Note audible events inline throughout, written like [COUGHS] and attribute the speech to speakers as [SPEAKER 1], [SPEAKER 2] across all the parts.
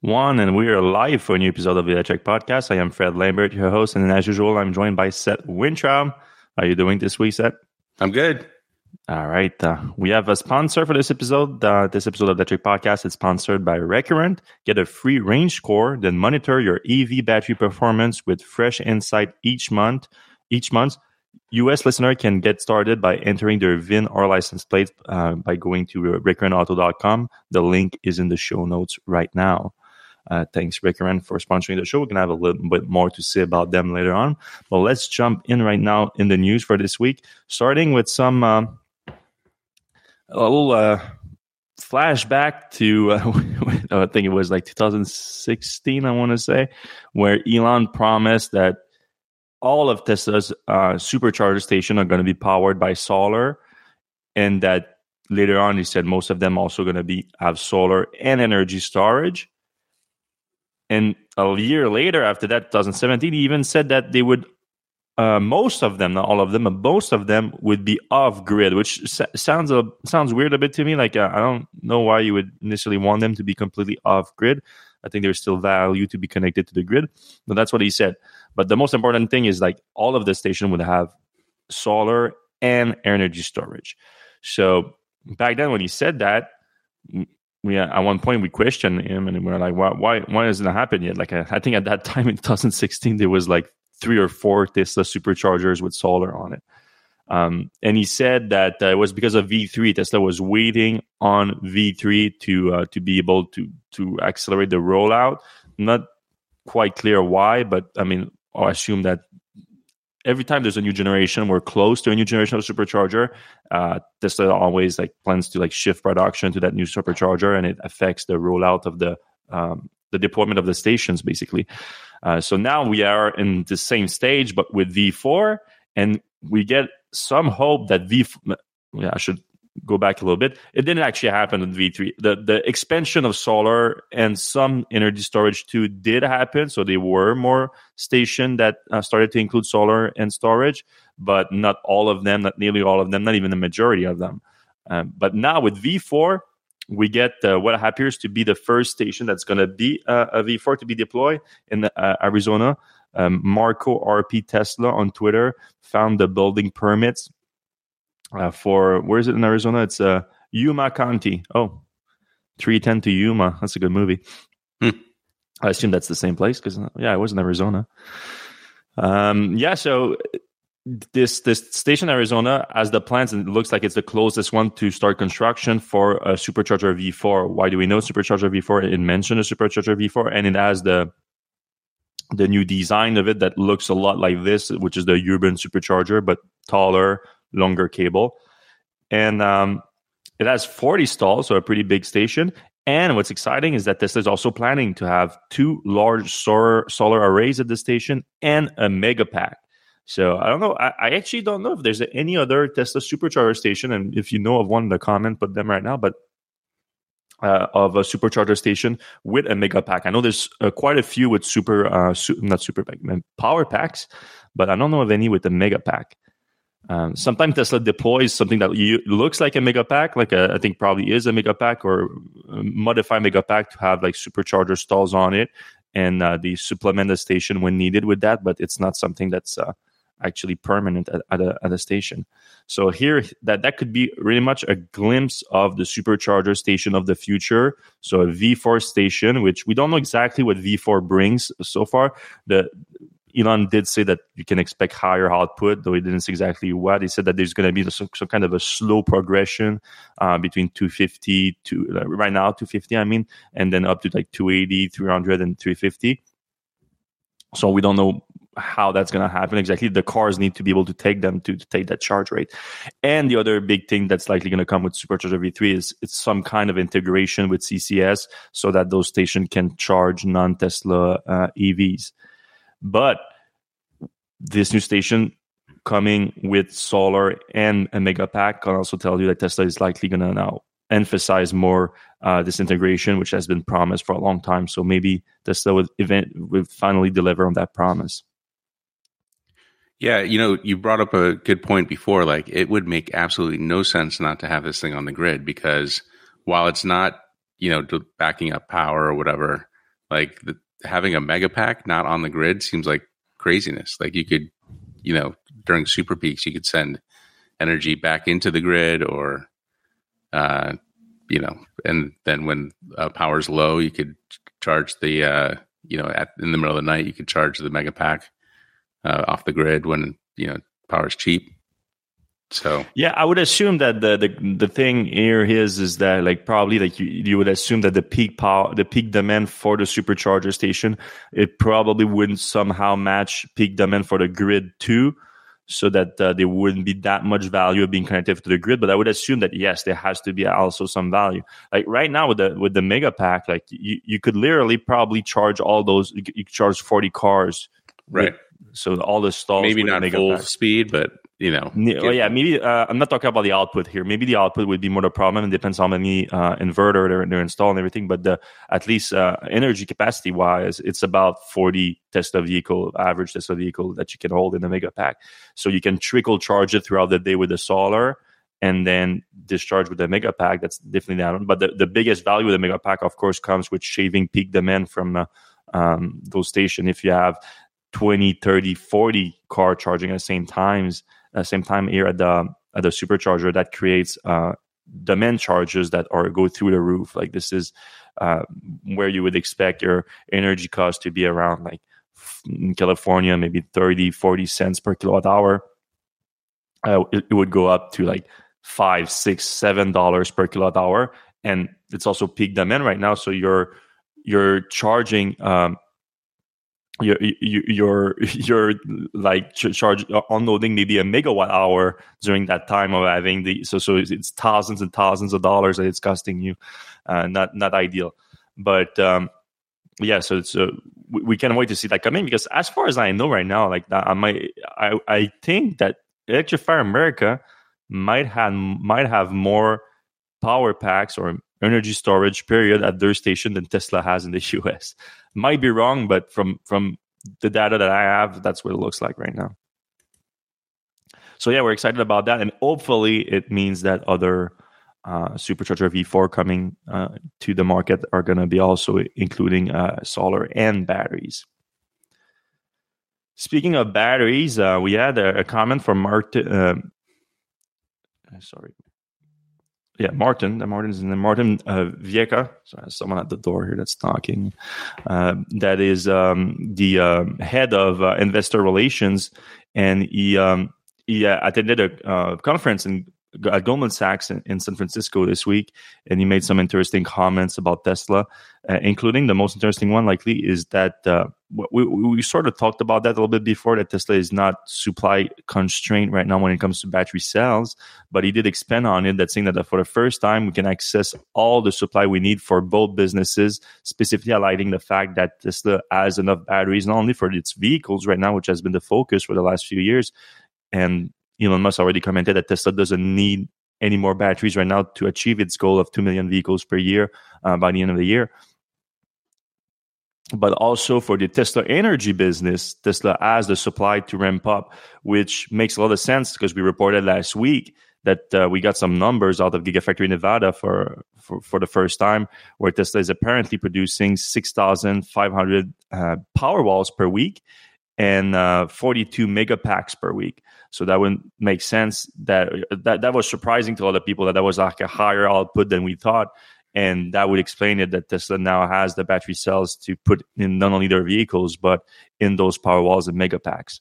[SPEAKER 1] one, and we are live for a new episode of the Electrek Podcast. I am Fred Lambert, your host, and as usual, I'm joined by Seth Weintraub. How are you doing this week, Seth?
[SPEAKER 2] I'm good.
[SPEAKER 1] All right. Uh, we have a sponsor for this episode. Uh, this episode of the Electrek Podcast is sponsored by Recurrent. Get a free range score, then monitor your EV battery performance with fresh insight each month. Each month, US listener can get started by entering their VIN or license plate uh, by going to recurrentauto.com. The link is in the show notes right now. Uh, thanks, Recurrent, for sponsoring the show. We're going to have a little bit more to say about them later on. But let's jump in right now in the news for this week, starting with some uh, a little uh, flashback to, uh, [LAUGHS] I think it was like 2016, I want to say, where Elon promised that all of Tesla's uh, supercharger station are going to be powered by solar, and that later on he said most of them also going to be have solar and energy storage. And a year later, after that, 2017, he even said that they would, uh, most of them, not all of them, but most of them would be off grid, which sounds a, sounds weird a bit to me. Like uh, I don't know why you would initially want them to be completely off grid. I think there's still value to be connected to the grid, but that's what he said. But the most important thing is like all of the station would have solar and energy storage. So back then, when he said that, we at one point we questioned him and we are like, why, why, why hasn't it happened yet? Like, I, I think at that time in [LAUGHS] 2016, there was like three or four Tesla superchargers with solar on it. Um, and he said that uh, it was because of V3. Tesla was waiting on V3 to uh, to be able to to accelerate the rollout. Not quite clear why, but I mean, I assume that every time there's a new generation, we're close to a new generation of supercharger. Uh, Tesla always like plans to like shift production to that new supercharger, and it affects the rollout of the um, the deployment of the stations, basically. Uh, so now we are in the same stage, but with V4, and we get some hope that V. Yeah, I should go back a little bit, it didn't actually happen in V3. The the expansion of solar and some energy storage too did happen. So there were more stations that uh, started to include solar and storage, but not all of them, not nearly all of them, not even the majority of them. Um, but now with V4, we get uh, what appears to be the first station that's going to be uh, a V4 to be deployed in uh, Arizona. Um, Marco RP Tesla on Twitter found the building permits uh, for where is it in Arizona? It's uh, Yuma County. Oh, 310 to Yuma. That's a good movie. Hmm. I assume that's the same place because yeah, it was in Arizona. Um, yeah, so this this station Arizona as the plans and it looks like it's the closest one to start construction for a supercharger V4. Why do we know supercharger V4? It mentioned a supercharger V4 and it has the the new design of it that looks a lot like this, which is the urban supercharger, but taller, longer cable. And um, it has 40 stalls, so a pretty big station. And what's exciting is that Tesla is also planning to have two large solar, solar arrays at the station and a Megapack. So I don't know. I, I, actually don't know if there's any other Tesla supercharger station, and if you know of one in the comment, put them right now. But uh, of a supercharger station with a Megapack, I know there's uh, quite a few with super, uh, su- not super pack, power packs, but I don't know of any with a Megapack. Um, sometimes Tesla deploys something that you, looks like a Megapack, like a, I think probably is a Megapack or a modified Megapack to have like supercharger stalls on it, and uh, they supplement the station when needed with that. But it's not something that's uh, actually permanent at, at, a, at a station. So here, that that could be really much a glimpse of the supercharger station of the future. So a V4 station, which we don't know exactly what V4 brings so far. The Elon did say that you can expect higher output, though he didn't say exactly what. He said that there's going to be some, some, kind of a slow progression uh, between 250 to uh, right now 250, I mean, and then up to like 280, 300, and 350. So we don't know how that's going to happen exactly. The cars need to be able to take them to, to take that charge rate. And the other big thing that's likely going to come with Supercharger V3 is it's some kind of integration with CCS so that those stations can charge non-Tesla uh, EVs. But this new station coming with solar and a Megapack can also tell you that Tesla is likely going to now emphasize more uh, this integration, which has been promised for a long time. So maybe Tesla would event would finally deliver on that promise.
[SPEAKER 2] Yeah, you know, you brought up a good point before. Like, it would make absolutely no sense not to have this thing on the grid because while it's not, you know, backing up power or whatever, like the, having a mega pack not on the grid seems like craziness. Like you could, you know, during super peaks, you could send energy back into the grid or, uh, you know, and then when uh, power's low, you could charge the, uh, you know, at in the middle of the night, you could charge the mega pack uh, off the grid when you know power's cheap. So
[SPEAKER 1] yeah, I would assume that the the the thing here is is that like probably like you, you would assume that the peak power the peak demand for the supercharger station it probably wouldn't somehow match peak demand for the grid too, so that uh, there wouldn't be that much value of being connected to the grid. But I would assume that yes, there has to be also some value. Like right now with the with the mega pack, like you, you could literally probably charge all those. You, you charge forty cars,
[SPEAKER 2] right?
[SPEAKER 1] With, so all the stalls
[SPEAKER 2] maybe not full pack. speed, but you know.
[SPEAKER 1] Oh, yeah, maybe uh, I'm not talking about the output here. Maybe the output would be more the problem. It depends on how many uh, inverter they're, they're installing and everything. But the, at least uh, energy capacity wise, it's about 40 Tesla vehicle, average Tesla vehicle that you can hold in the mega pack. So you can trickle charge it throughout the day with the solar and then discharge with the mega pack. That's definitely down. But the, the biggest value of the mega pack, of course, comes with shaving peak demand from uh, um, those stations. If you have 20, 30, 40 car charging at the same times, the same time here at the at the supercharger that creates uh, demand charges that are go through the roof. Like this is uh, where you would expect your energy cost to be around like in California, maybe 30, 40 cents per kilowatt hour. Uh, it, it, would go up to like five, six, seven dollars per kilowatt hour, and it's also peak demand right now. So you're you're charging um, you're you're [LAUGHS] you're like charge unloading maybe a megawatt hour during that time of having the so so it's thousands and thousands of dollars that it's costing you. Uh, not not ideal. But um yeah so it's uh, we, we can't wait to see that coming because as far as i know right now like i might i i think that electrify america might have might have more power packs or energy storage period at their station than Tesla has in the [LAUGHS] US. Might be wrong, but from from the data that I have, that's what it looks like right now. So yeah, we're excited about that, and hopefully it means that other uh, supercharger V4 coming uh, to the market are going to be also including uh, solar and batteries. Speaking of batteries, uh, we had a, a comment from Martin. Uh, sorry, yeah, Martin. The Martin's in the Martin uh, Viecha. So someone at the door here that's talking. Uh, that is um, the uh, head of uh, investor relations, and he um, he uh, attended a uh, conference in at Goldman Sachs in, in, San Francisco this week, and he made some interesting comments about Tesla, uh, including the most interesting one likely is that uh, we, we sort of talked about that a little bit before that Tesla is not supply constrained right now when it comes to battery cells, but he did expand on it that saying that for the first time we can access all the supply we need for both businesses, specifically highlighting the fact that Tesla has enough batteries not only for its vehicles right now, which has been the focus for the last few years, and Elon Musk already commented that Tesla doesn't need any more batteries right now to achieve its goal of 2 million vehicles per year uh, by the end of the year. But also for the Tesla energy business, Tesla has the supply to ramp up, which makes a lot of sense because we reported last week that uh, we got some numbers out of Gigafactory Nevada for, for, for the first time, where Tesla is apparently producing 6,500 uh, power walls per week and uh, 42 megapacks per week. So that would make sense. That that that was surprising to a lot of people that that was like a higher output than we thought, and that would explain it that Tesla now has the battery cells to put in not only their vehicles but in those power walls and megapacks.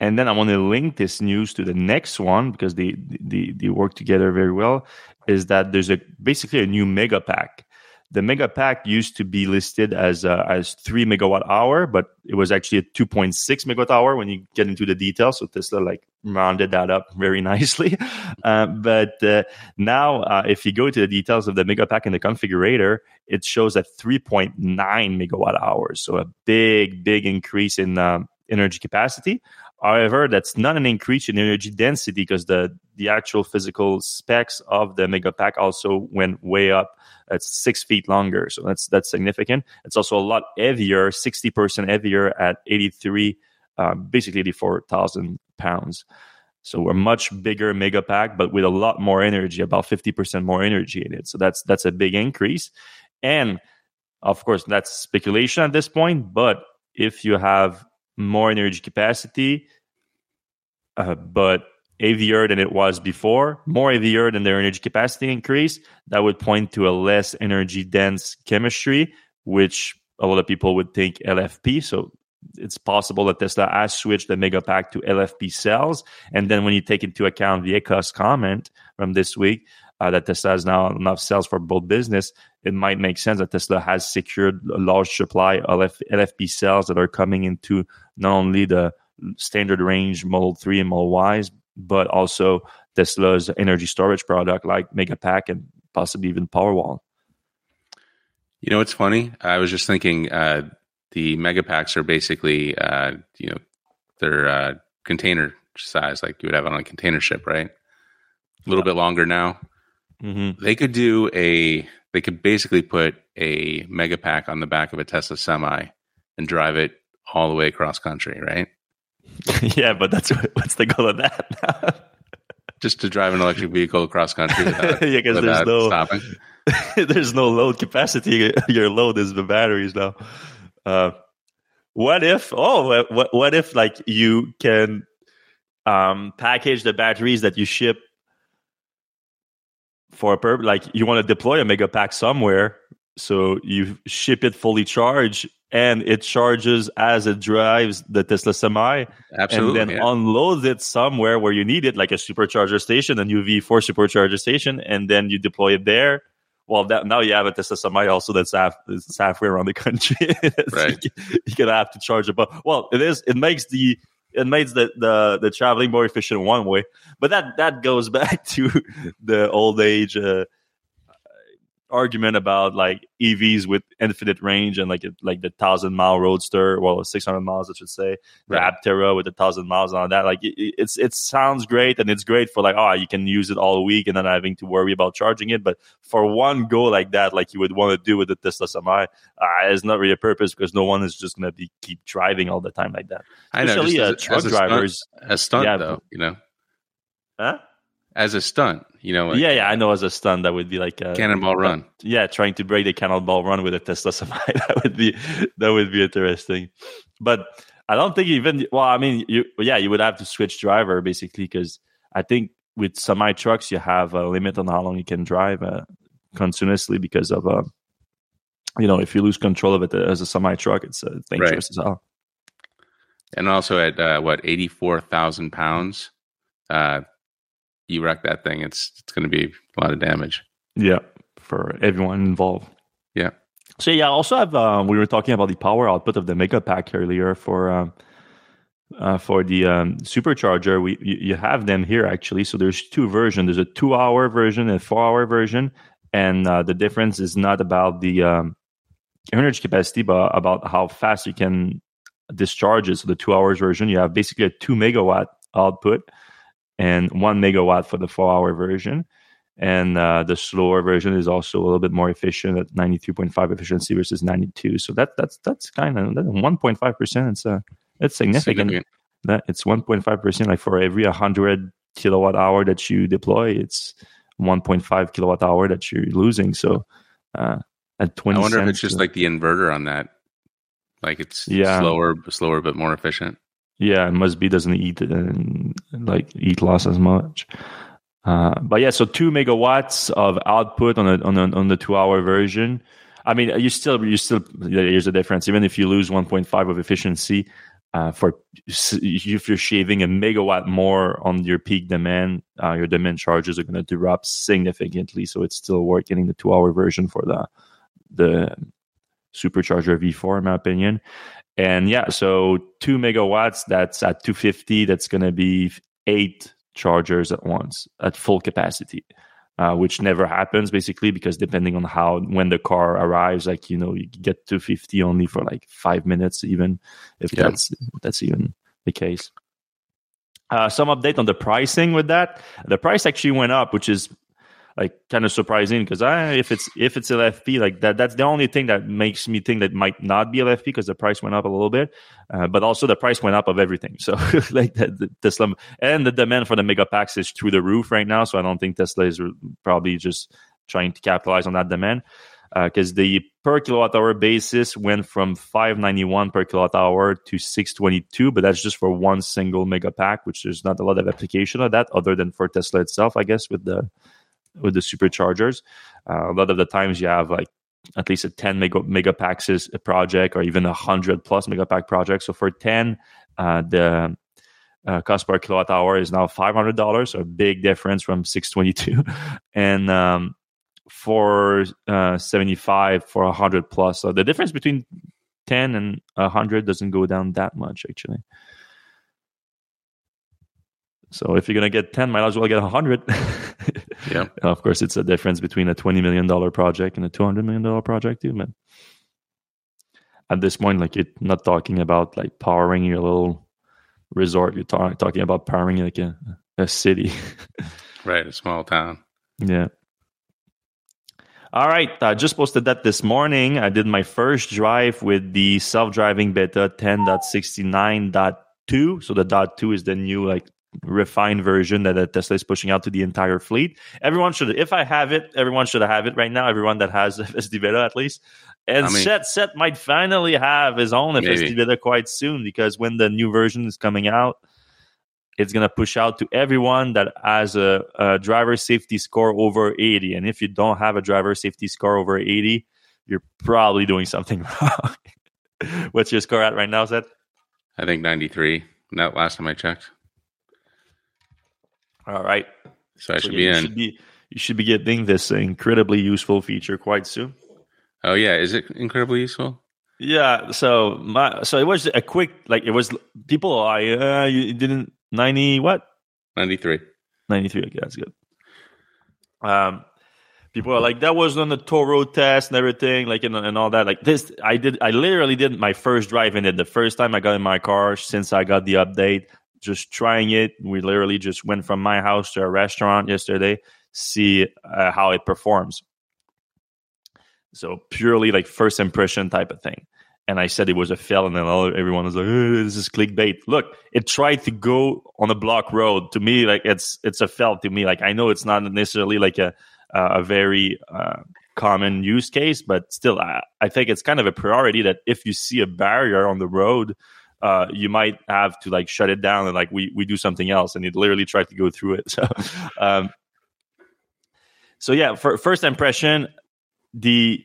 [SPEAKER 1] And then I want to link this news to the next one because they they, they work together very well. Is that there's a basically a new mega pack the mega pack used to be listed as uh, as three megawatt hour, but it was actually a two point six megawatt hour when you get into the details. So Tesla like rounded that up very [LAUGHS] nicely. Uh, but uh, now, uh, if you go to the details of the mega pack in the configurator, it shows at three point nine megawatt hours. So a big, big increase in um, energy capacity. However, that's not an increase in energy density because the the actual physical specs of the mega pack also went way up. It's six feet longer, so that's that's significant. It's also a lot heavier, sixty percent heavier at eighty three, um, basically eighty four thousand pounds. So a much bigger mega pack, but with a lot more energy, about fifty percent more energy in it. So that's that's a big increase. And of course, that's speculation at this point. But if you have more energy capacity, uh, but heavier than it was before, more heavier than their energy capacity increase, that would point to a less energy dense chemistry, which a lot of people would think LFP. So it's possible that Tesla has switched the Megapack to LFP cells. And then when you take into account the ECOS comment from this week, uh, that Tesla has now enough cells for both business, it might make sense that Tesla has secured a large supply of LFP cells that are coming into not only the standard range Model 3 and Model Ys, but also Tesla's energy storage product like Megapack and possibly even Powerwall.
[SPEAKER 2] You know, it's funny. I was just thinking uh, the Megapacks are basically, uh, you know, they're uh, container size, like you would have on a container ship, right? A little yeah. bit longer now. Mm-hmm. They could do a, they could basically put a Megapack on the back of a Tesla semi and drive it all the way across country, right? [LAUGHS]
[SPEAKER 1] yeah, but that's what's the goal of that? [LAUGHS]
[SPEAKER 2] Just to drive an electric vehicle across country without, [LAUGHS] yeah, because there's
[SPEAKER 1] no
[SPEAKER 2] stopping.
[SPEAKER 1] there's no load capacity. Your load is the batteries now. Uh, what if? Oh, what what if like you can um, package the batteries that you ship for a purpose? Like you want to deploy a mega pack somewhere, so you ship it fully charged and it charges as it drives the Tesla Semi,
[SPEAKER 2] Absolutely,
[SPEAKER 1] and then
[SPEAKER 2] yeah.
[SPEAKER 1] unloads it somewhere where you need it, like a supercharger station, a new V4 supercharger station, and then you deploy it there. Well, that, now you have a Tesla Semi also that's, half, halfway around the [LAUGHS] country.
[SPEAKER 2] right.
[SPEAKER 1] You're gonna have to charge it, but well, it is. It makes the it makes the, the the traveling more efficient one way, but that that goes [LAUGHS] back to the old age. Uh, argument about like EVs with infinite range and like like the thousand mile roadster, well, six hundred miles, I should say, the. Aptera with a thousand miles on that. Like it, it's it sounds great and it's great for like oh you can use it all week and then having to worry about charging it. But for one go like that, like you would want to do with the Tesla Semi, uh, it's not really a purpose because no one is just gonna be keep driving all the time like that.
[SPEAKER 2] Especially I know, uh, truck drivers, stunt, a stunt yeah, though, you know.
[SPEAKER 1] Huh?
[SPEAKER 2] As a stunt. You know,
[SPEAKER 1] like, yeah, yeah, I know as a stunt that would be like a
[SPEAKER 2] cannonball run.
[SPEAKER 1] Yeah, trying to break the cannonball run with a Tesla semi [LAUGHS] that would be that would be interesting. But I don't think even well, I mean, you yeah, you would have to switch driver basically because I think with semi trucks you have a limit on how long you can drive uh, continuously because of uh, you know if you lose control of it as a semi truck, it's uh, dangerous right. as hell.
[SPEAKER 2] And also at uh, what eighty four thousand pounds, uh, you wreck that thing, it's it's going to be a lot of damage.
[SPEAKER 1] Yeah, for everyone involved.
[SPEAKER 2] Yeah.
[SPEAKER 1] So yeah, I also have. Uh, we were talking about the power output of the Mega Pack earlier for um, uh, for the um, supercharger. We you, you, have them here actually. So there's two versions. There's a two-hour version and a four-hour version, and uh, the difference is not about the um, energy capacity, but about how fast you can discharge it. So the two hours version, you have basically a two megawatt output and one megawatt for the four hour version. And uh, the slower version is also a little bit more efficient at 93.5 efficiency versus 92. So that that's that's kind of 1.5 percent. It's a uh, it's significant. significant. That it's 1.5 percent. Like for every 100 kilowatt hour that you deploy, it's 1.5 kilowatt hour that you're losing. So uh, at 20.
[SPEAKER 2] I wonder
[SPEAKER 1] cents,
[SPEAKER 2] if it's just like the inverter on that. Like it's yeah. slower, slower but more efficient.
[SPEAKER 1] Yeah, it must be doesn't eat and like eat loss as much. Uh, but yeah, so two megawatts of output on a, on a, on the two hour version. I mean, you still you still there's a difference. Even if you lose 1.5 of efficiency, uh, for if you're shaving a megawatt more on your peak demand, uh, your demand charges are going to drop significantly. So it's still worth getting the two hour version for the the supercharger V4, in my opinion. And yeah, so two megawatts, that's at 250, that's going to be eight chargers at once at full capacity. Uh, which never happens basically because depending on how when the car arrives like you know you get to 50 only for like five minutes even if yeah. that's that's even the case uh, some update on the pricing with that the price actually went up which is like kind of surprising because I if it's if it's LFP like that that's the only thing that makes me think that might not be LFP because the price went up a little bit, uh, but also the price went up of everything. So [LAUGHS] like the, the, Tesla and the demand for the mega packs is through the roof right now. So I don't think Tesla is probably just trying to capitalize on that demand. because uh, the per kilowatt hour basis went from 591 per kilowatt hour to 622, but that's just for one single mega pack, which there's not a lot of application of that other than for Tesla itself, I guess, with the with the superchargers. Uh, a lot of the times you have like at least a 10 mega mega packs is a project or even a 100 plus mega pack project. So for 10, uh, the uh, cost per kilowatt hour is now $500, so a big difference from 622. [LAUGHS] and um, for uh, 75 for 100 plus. So the difference between 10 and 100 doesn't go down that much, actually. So if you're going to get 10, might as well get 100. [LAUGHS]
[SPEAKER 2] yeah.
[SPEAKER 1] of course, it's a difference between a $20 million project and a $200 million project, too, man. At this point, like you're not talking about like powering your little resort. You're talk- talking about powering like a, a city. [LAUGHS]
[SPEAKER 2] right. A small town.
[SPEAKER 1] Yeah. All right, I just posted that this morning. I did my first drive with the self-driving beta 10.69.2. So the dot two is the new like refined version that Tesla is pushing out to the entire fleet. Everyone should, if I have it, everyone should have it right now. Everyone that has [LAUGHS] FSD beta at least. And I mean, Seth Seth might finally have his own FSD beta quite soon because when the new version is coming out, it's going to push out to everyone that has a, a, driver safety score over 80. And if you don't have a driver safety score over 80, you're probably doing something [LAUGHS] wrong. What's your score at right now, Seth?
[SPEAKER 2] I think 93. That last time I checked.
[SPEAKER 1] All right.
[SPEAKER 2] So I so should yeah, be in.
[SPEAKER 1] Should be, you should be getting this incredibly useful feature quite soon.
[SPEAKER 2] Oh yeah, is it incredibly useful?
[SPEAKER 1] Yeah. So my so it was a quick like it was people. I uh, you didn't 90 what?
[SPEAKER 2] 93.
[SPEAKER 1] 93. Okay, that's good. Um, people are like, that was on the toro test and everything, like, and, and all that. Like, this, I did, I literally did my first drive in it the first time I got in my car since I got the update, just trying it. We literally just went from my house to a restaurant yesterday, see uh, how it performs. So, purely like first impression type of thing and I said it was a fail, and then everyone was like, oh, "This is clickbait." Look, it tried to go on a block road. To me, like it's it's a fail. To me, like I know it's not necessarily like a a very uh, common use case, but still, I, I, think it's kind of a priority that if you see a barrier on the road, uh, you might have to like shut it down and like we we do something else. And it literally tried to go through it. [LAUGHS] So, um, so yeah, for first impression, the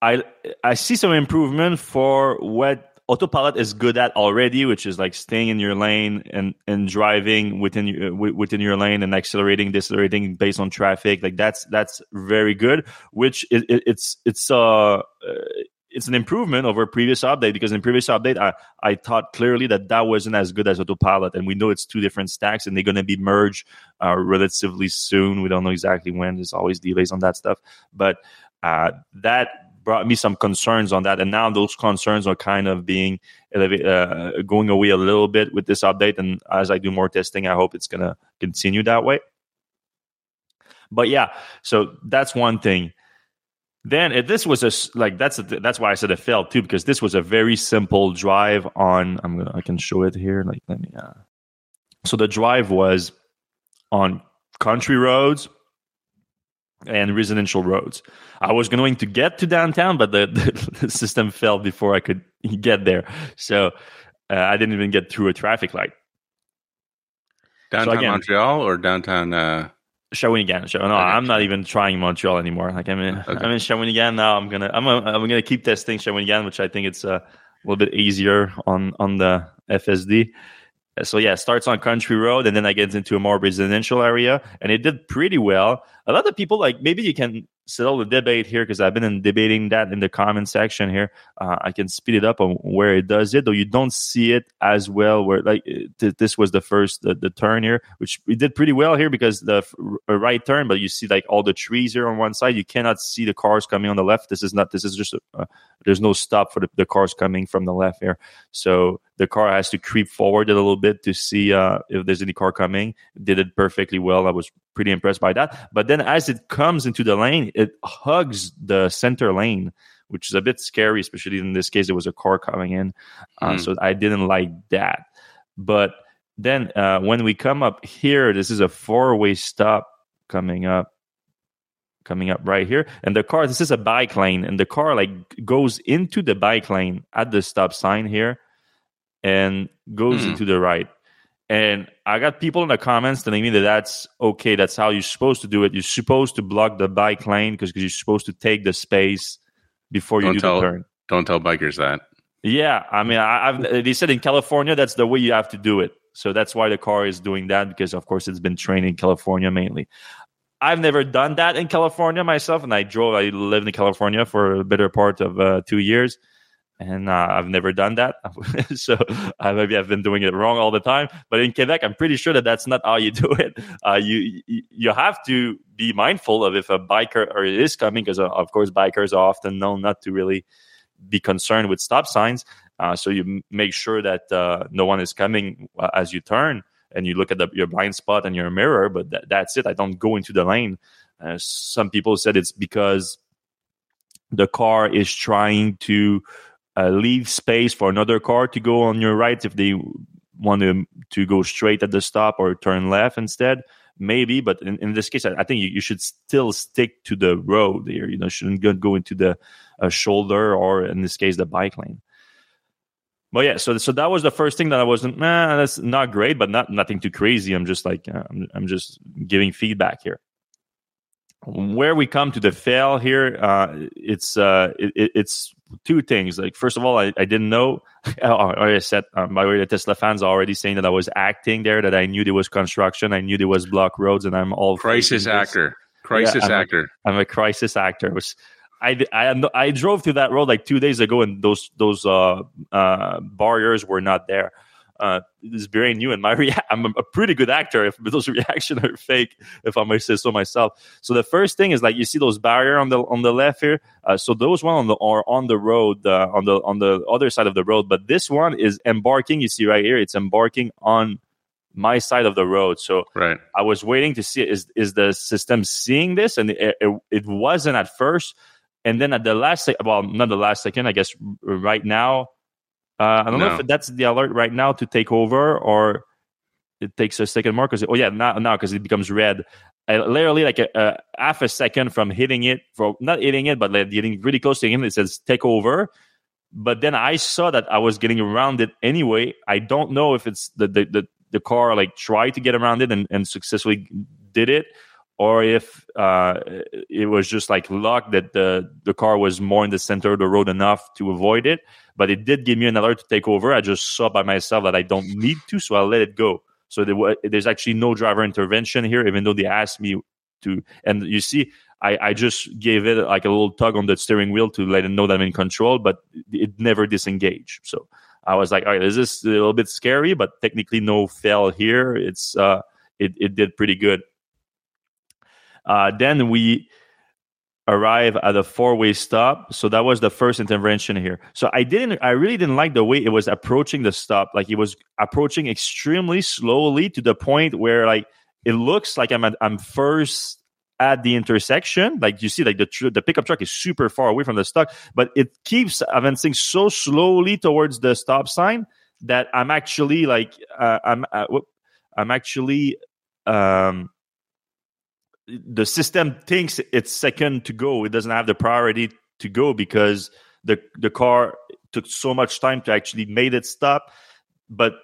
[SPEAKER 1] I I see some improvement for what autopilot is good at already, which is like staying in your lane and and driving within your within your lane and accelerating, decelerating based on traffic. Like that's that's very good. Which it, it, it's it's uh it's an improvement over previous update because in previous update I, I thought clearly that that wasn't as good as autopilot and we know it's two different stacks and they're going to be merged uh, relatively soon we don't know exactly when there's always delays on that stuff but uh, that brought me some concerns on that, and now those concerns are kind of being uh, going away a little bit with this update. And as I do more testing, I hope it's going to continue that way. But yeah, so that's one thing. Then if this was a like that's a, that's why I said it failed too because this was a very simple drive on. I'm gonna I can show it here. Like let me. Uh, so the drive was on country roads and residential roads. I was going to get to downtown, but the, [LAUGHS] the system failed before I could get there. So uh, I didn't even get through a traffic light.
[SPEAKER 2] Downtown so again, Montreal or downtown uh...
[SPEAKER 1] Shawinigan. So, no, okay. I'm not even trying Montreal anymore. Like I'm in, okay. I'm in Shawinigan now. I'm gonna, I'm, a, I'm gonna keep testing Shawinigan, which I think it's uh, a little bit easier on on the FSD so yeah, starts on country road and then I get into a more residential area and it did pretty well. A lot of people like maybe you can settle the debate here because I've been in debating that in the comment section here. Uh, I can speed it up on where it does it, though you don't see it as well. Where like th- this was the first the, the, turn here, which we did pretty well here because the right turn, but you see like all the trees here on one side. You cannot see the cars coming on the left. This is not. This is just a, uh, there's no stop for the, the, cars coming from the left here. So the car has to creep forward a little bit to see uh, if there's any car coming. Did it perfectly well. I was pretty impressed by that. But then as it comes into the lane, it hugs the center lane, which is a bit scary, especially in this case, there was a car coming in. Uh, mm. So I didn't like that. But then uh, when we come up here, this is a four way stop coming up. coming up right here. And the car, this is a bike lane, and the car like goes into the bike lane at the stop sign here and goes
[SPEAKER 2] Hmm.
[SPEAKER 1] into the right. And I got people in the comments telling me that that's okay. That's how you're supposed to do it. You're supposed to block the bike lane because you're supposed to take the space before you
[SPEAKER 2] Don't
[SPEAKER 1] do
[SPEAKER 2] tell-
[SPEAKER 1] the turn.
[SPEAKER 2] Don't tell bikers that.
[SPEAKER 1] Yeah, I mean, I, I've, they said in California that's the way you have to do it. So that's why the car is doing that because, of course, it's been trained in California mainly. I've never done that in California myself, and I drove. I lived in California for a better part of uh, two years, and uh, I've never done that. [LAUGHS] so uh, maybe I've been doing it wrong all the time. But in Quebec, I'm pretty sure that that's not how you [LAUGHS] do it. Uh, you you- have to be mindful of if a biker or is coming, because uh, of course bikers are often known not to really be concerned with stop signs. Uh, so you make sure that uh, no one is coming as you turn, and you look at the, your blind spot and your mirror. But that, that's it. I don't go into the lane. Some people said it's because the car is trying to uh, leave space for another car to go on your right if they want to to go straight at the stop or turn left instead maybe. But in, in this case I, I think you, you should still stick to the road here. You know shouldn't go, into the uh, shoulder or in this case the bike lane. But yeah so so that was the first thing that i wasn't nah, that's not great but not nothing too crazy. I'm just like uh, I'm, I'm just giving feedback here. Where we come to the fail here uh it's uh it- it's two things like first of all i, I didn't know oh, [LAUGHS] I said um, by the way the tesla fans are already saying that i was acting there that i knew there was construction i knew there was block roads and i'm all
[SPEAKER 2] Crisis actor. Crisis
[SPEAKER 1] I'm
[SPEAKER 2] actor.
[SPEAKER 1] I'm a crisis actor. Was I, I I drove through that road like two days ago, and those those uh, uh, barriers were not there. Uh, it's very new, and my rea- I'm a pretty good actor. If those [LAUGHS] reactions are fake, if I may say so myself. So the first thing is like you see those barrier on the on the left here. Uh, so those one on the are on the road uh, on the on the other side of the road, but this one is embarking. You see right here, it's embarking on my side of the road. So
[SPEAKER 2] Right.
[SPEAKER 1] I was waiting to see is is the system seeing this, and it, it, it wasn't at first, and then at the last well, not the last second, I guess right now. Uh, I don't know if that's the alert right now to take over or it takes a second more because oh yeah now now because it becomes red. I, literally like a, a half a second from hitting it, from not hitting it, but like getting really close to him, it says take over. But then I saw that I was getting around it anyway. I don't know if it's the the, the, the car like tried to get around it and, and successfully did it, or if uh, it was just like luck that the the car was more in the center of the road enough to avoid it. But it did give me an alert to take over. I just saw by myself that I don't need to, so I let it go. So there wa- there's actually no driver intervention here, even though they asked me to. And you see, I, I just gave it like a little tug on the steering wheel to let it know that I'm in control, but it never disengaged. So I was like, all right, is this is a little bit scary, but technically no fail here. It's uh, it it did pretty good. Uh, then we arrive at a four-way stop. So that was the first intervention here. So I didn't, I really didn't like the way it was approaching the stop. Like it was approaching extremely slowly to the point where like it looks like I'm at, I'm first at the intersection. Like you see, like the tr- the pickup truck is super far away from the stop, but it keeps advancing so slowly towards the stop sign that I'm actually like uh, I'm uh, I'm actually um the system thinks it's second to go. It doesn't have the priority to go because the the car took so much time to actually made it stop. But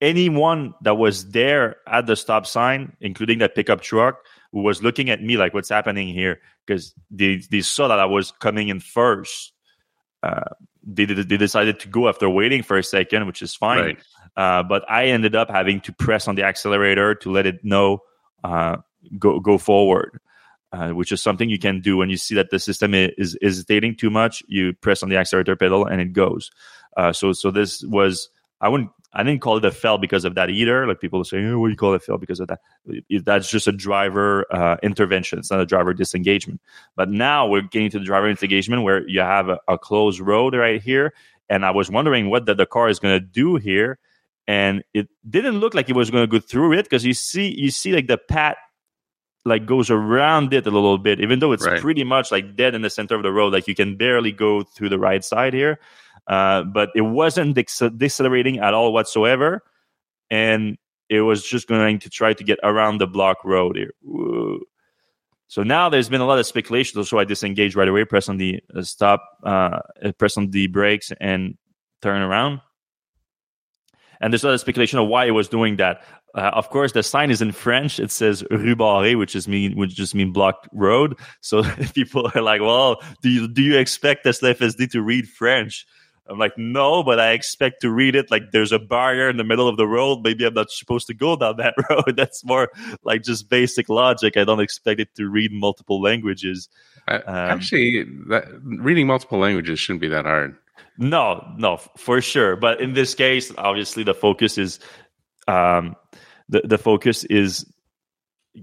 [SPEAKER 1] anyone that was there at the stop sign, including that pickup truck, who was looking at me like, "What's happening here?" Because they they saw that I was coming in first. Uh, they they decided to go after waiting for a second, which is fine.
[SPEAKER 2] Right.
[SPEAKER 1] Uh, but I ended up having to press on the accelerator to let it know uh, go go forward, uh, which is something you can do when you see that the system i- is hesitating too much. You press on the accelerator pedal and it goes. Uh, so so this was I wouldn't I didn't call it a fail because of that either. Like people say, oh, what do you call it a fail because of that? That's just a driver uh, intervention. It's not a driver disengagement. But now we're getting to the driver disengagement where you have a, a closed road right here. And I was wondering what the, the car is going to do here. And it didn't look like it was going to go through it because you see, you see like the pat like goes around it a little bit, even though it's
[SPEAKER 2] Right.
[SPEAKER 1] pretty much like dead in the center of the road. Like you can barely go through the right side here. Uh, but it wasn't dec- decelerating at all whatsoever. And it was just going to try to get around the block road here. Whoa. So now there's been a lot of speculation. So I disengage right away, press on the uh, stop, uh, press on the brakes, and turn around. And there's a lot of speculation of why it was doing that. Uh, of course, the sign is in French. It says rue barrée, which is mean, which just mean blocked road. So [LAUGHS] people are like, "Well, do you do you expect Tesla FSD to read French?" I'm like, "No, but I expect to read it like there's a barrier in the middle of the road. Maybe I'm not supposed to go down that [LAUGHS] road. That's more like just basic logic. I don't expect it to read multiple languages."
[SPEAKER 2] Uh, um, actually, that, reading multiple languages shouldn't be that hard.
[SPEAKER 1] No, no, for sure. But in this case, obviously, the focus is um, the the focus is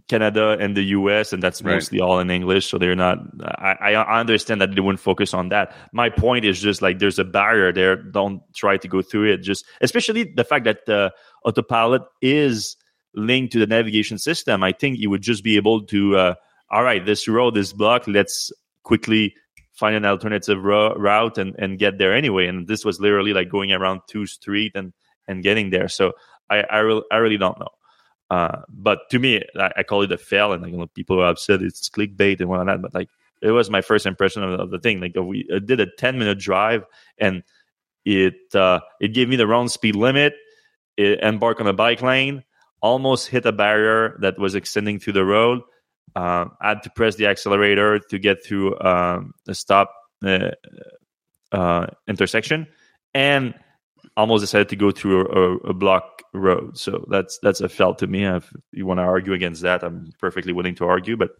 [SPEAKER 1] Canada and the US, and that's mostly right. all in English. So they're not. I, I understand that they wouldn't focus on that. My point is just like there's a barrier there. Don't try to go through it. Just especially the fact that the autopilot is linked to the navigation system. I think you would just be able to. Uh, all right, this road is blocked. Let's quickly find an alternative ro- route and, and get there anyway. And this was literally like going around two street and and getting there. So I I, re- I really don't know. Uh, but to me, I, I, call it a fail, and like you know, people are upset it's clickbait and whatnot. But like, it was my first impression of, of the thing. Like, we did a ten minute drive, and it uh, it gave me the wrong speed limit. It embarked on a bike lane, almost hit a barrier that was extending through the road, uh, I had to press the accelerator to get through um, a stop uh, uh, intersection, and almost decided to go through a, a, block road. So that's that's a felt to me. If you want to argue against that, I'm perfectly willing to argue, but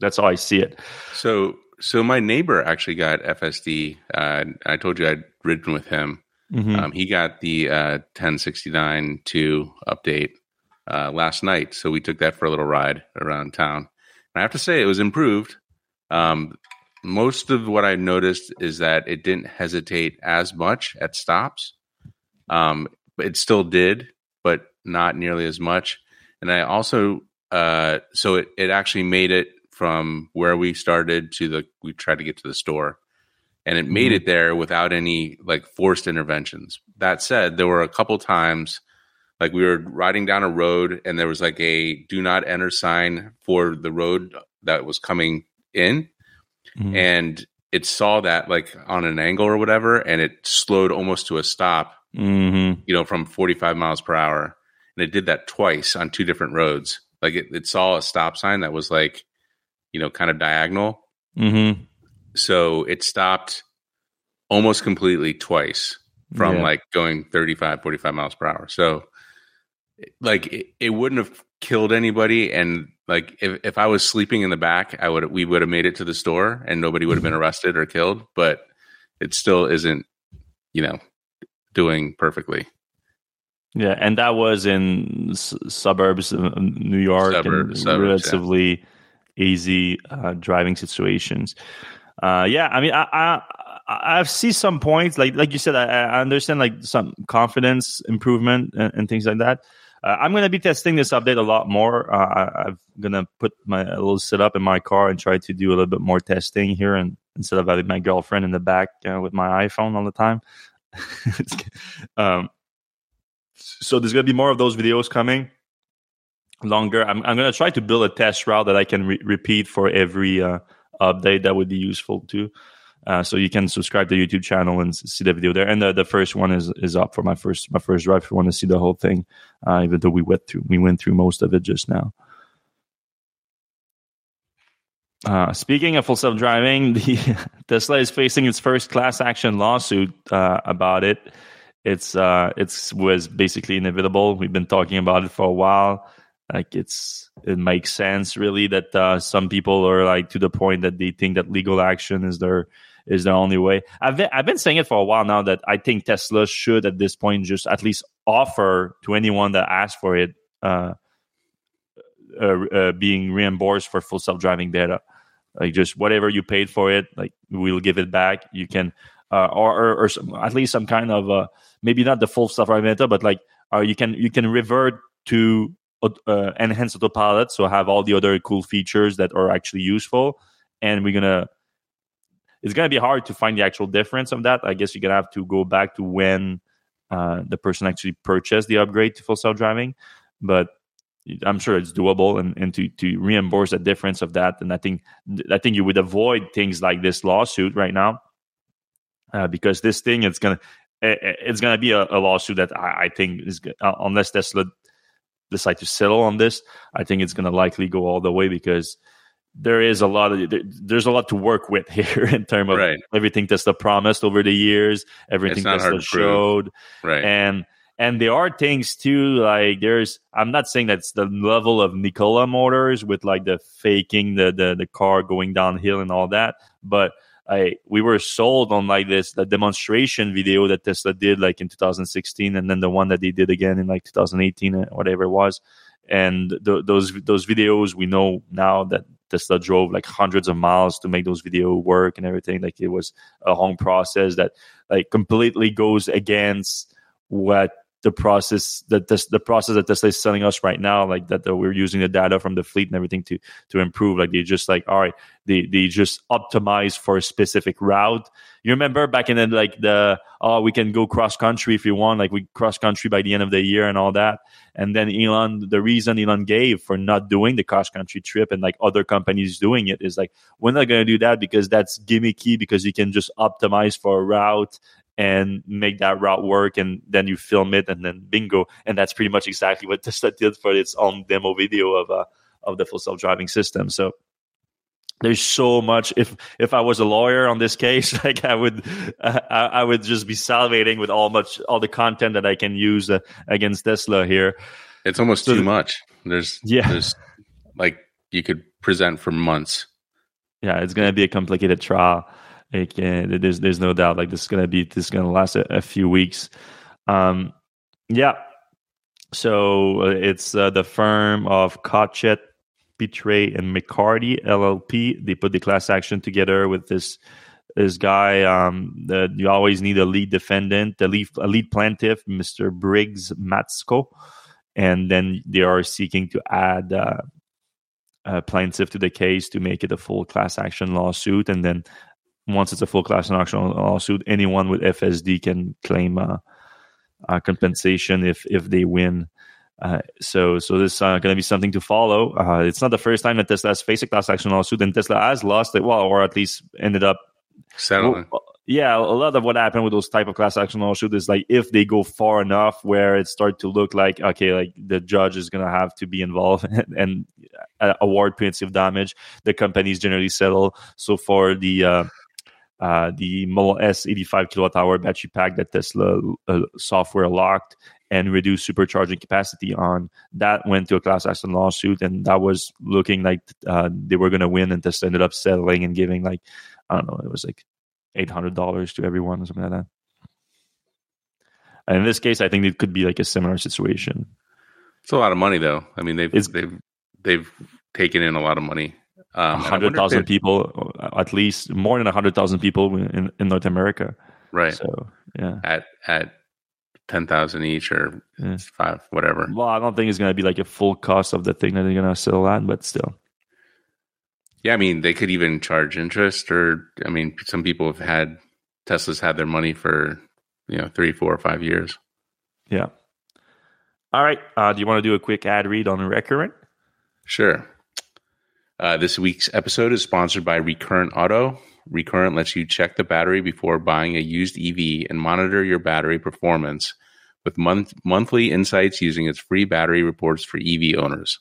[SPEAKER 1] that's how I see it.
[SPEAKER 2] So so my neighbor actually got FSD. Uh, I told you I'd ridden with him. Mm-hmm. Um, he got the uh, 1069 2 update uh, last night, so we took that for a little ride around town. And I have to say it was improved. Um, most of what I noticed is that it didn't hesitate as much at stops. Um, it still did, but not nearly as much. And I also, uh, so it, it actually made it from where we started to the, we tried to get to the store and it made mm-hmm. it there without any like forced interventions. That said, there were a couple times like we were riding down a road and there was like a do not enter sign for the road that was coming in mm-hmm. and it saw that like on an angle or whatever and it slowed almost to a stop mm-hmm. you know from 45 miles per hour and it did that twice on two different roads like it, it saw a stop sign that was like you know kind of diagonal mm-hmm. so it stopped almost completely twice from yeah. like going 35 45 miles per hour so like it, it wouldn't have killed anybody and like if, if i was sleeping in the back i would we would have made it to the store and nobody would have been mm-hmm. arrested or killed but it still isn't you know doing perfectly
[SPEAKER 1] yeah and that was in s- suburbs of new york Suburb, and suburbs, relatively yeah. easy uh, driving situations uh, yeah i mean i, I I see some points, like like you said, I, I understand like some confidence improvement and, and things like that. Uh, I'm going to be testing this update a lot more. Uh, I, am going to put my a little setup in my car and try to do a little bit more testing here, and instead of having my girlfriend in the back uh, with my iPhone all the time. [LAUGHS] um, so there's going to be more of those videos coming longer. I'm, I'm going to try to build a test route that I can re- repeat for every uh, update. That would be useful too. Uh, so you can subscribe to the YouTube channel and see the video there. And the, the first one is is up for my first my first drive. If you want to see the whole thing, uh, even though we went through we went through most of it just now. Uh, speaking of full self driving, [LAUGHS] Tesla is facing its first class action lawsuit uh, about it. It's uh, it's was basically inevitable. We've been talking about it for a while. Like it's it makes sense really that uh, some people are like to the point that they think that legal action is their is the only way. I've been, I've been saying it for a while now that I think Tesla should at this point just at least offer to anyone that asks for it uh, uh, uh, being reimbursed for full self driving beta. Like just whatever you paid for it, like we'll give it back. You can, uh, or, or, or some, at least some kind of uh, maybe not the full self driving beta, but like uh, you can you can revert to uh, enhanced autopilot, so have all the other cool features that are actually useful, and we're gonna it's to be hard to find the actual difference of that. I guess you're to have to go back to when uh, the person actually purchased the upgrade to full self driving. But I'm sure it's doable, and, and to to reimburse the difference of that, and I think I think you would avoid things like this lawsuit right now, uh, because this thing it's gonna it's gonna be a, a lawsuit that I, I think is uh, unless Tesla decide to settle on this, I think it's gonna likely go all the way because there is a lot of there's a lot to work with [LAUGHS] here in terms of right. everything Tesla promised over the years, everything Tesla showed,
[SPEAKER 2] right,
[SPEAKER 1] and and there are things too, like there's I'm not saying that's the level of Nikola motors with like the faking the the, the car going downhill and all that, but I we were sold on like this the demonstration video that Tesla did like in 2016 and then the one that they did again in like 2018 or uh, whatever it was. And th- those those videos we know now that Tesla drove like hundreds of miles to make those video work and everything. Like it was a long process that like completely goes against what the process that this, the process that Tesla is selling us right now, like that, that, we're using the data from the fleet and everything to to improve. Like they just like all right, they they just optimize for a specific route. You remember back in the like the oh we can go cross country if you want, like we cross country by the end of the year and all that. And then Elon, the reason Elon gave for not doing the cross country trip and like other companies doing it is like we're not going to do that because that's gimmicky because you can just optimize for a route and make that route work and then you film it and then bingo. And that's pretty much exactly what [LAUGHS] Tesla did for its own demo video of uh, of the full self-driving system. So there's so much. If if i was a lawyer on this case [LAUGHS] like i would uh, I, would just be salivating with all much all the content that i can use uh, against tesla here.
[SPEAKER 2] It's almost so too much. There's yeah. there's like you could present for months.
[SPEAKER 1] Yeah it's going to be a complicated trial like, uh, there's there's no doubt like this is gonna be this is gonna last a, a few weeks. Um, yeah. So uh, it's uh, the firm of Cotchett, Pitre, and McCarthy LLP. They put the class action together with this this guy. Um, that you always need a lead defendant, the lead, a lead plaintiff, Mr. Briggs Matsko, and then they are seeking to add. Uh, a plaintiff to the case to make it a full class action lawsuit, and then once it's a full class action lawsuit, anyone with FSD can claim uh, uh, compensation if if they win. Uh, so so this is uh, going to be something to follow. Uh, it's not the first time that Tesla has faced a class action lawsuit, and Tesla has lost it. Well, or at least ended up
[SPEAKER 2] settling.
[SPEAKER 1] Well, yeah, a lot of what happened with those type of class action lawsuits is like if they go far enough where it start to look like okay, like the judge is gonna have to be involved and, [LAUGHS] and uh, award punitive damage, the companies generally settle. So for the uh, the Model S 85 kilowatt hour battery pack that Tesla uh, software locked and reduced supercharging capacity on. That went to a class action lawsuit, and that was looking like uh, they were going to win, and Tesla ended up settling and giving like I don't know, it was like eight hundred dollars to everyone or something like that. And in this case, I think it could be like a similar situation.
[SPEAKER 2] It's a lot of money, though. I mean, they've it's, they've they've taken in a lot of money.
[SPEAKER 1] Um, hundred thousand people, at least more than hundred thousand people in, in North America.
[SPEAKER 2] Right.
[SPEAKER 1] So yeah,
[SPEAKER 2] at at ten thousand each or yeah. five, whatever.
[SPEAKER 1] Well, I don't think it's going to be like a full cost of the thing that they're going to sell at, but still.
[SPEAKER 2] Yeah, I mean, they could even charge interest, or I mean, some people have had Teslas had their money for you know three, four, or five years.
[SPEAKER 1] Yeah. All right. Uh, do you want to do a quick ad read on Recurrent?
[SPEAKER 2] Sure. Uh, this week's episode is sponsored by Recurrent Auto. Recurrent lets you check the battery before buying a used EV and monitor your battery performance with month- monthly insights using its free battery reports for EV owners.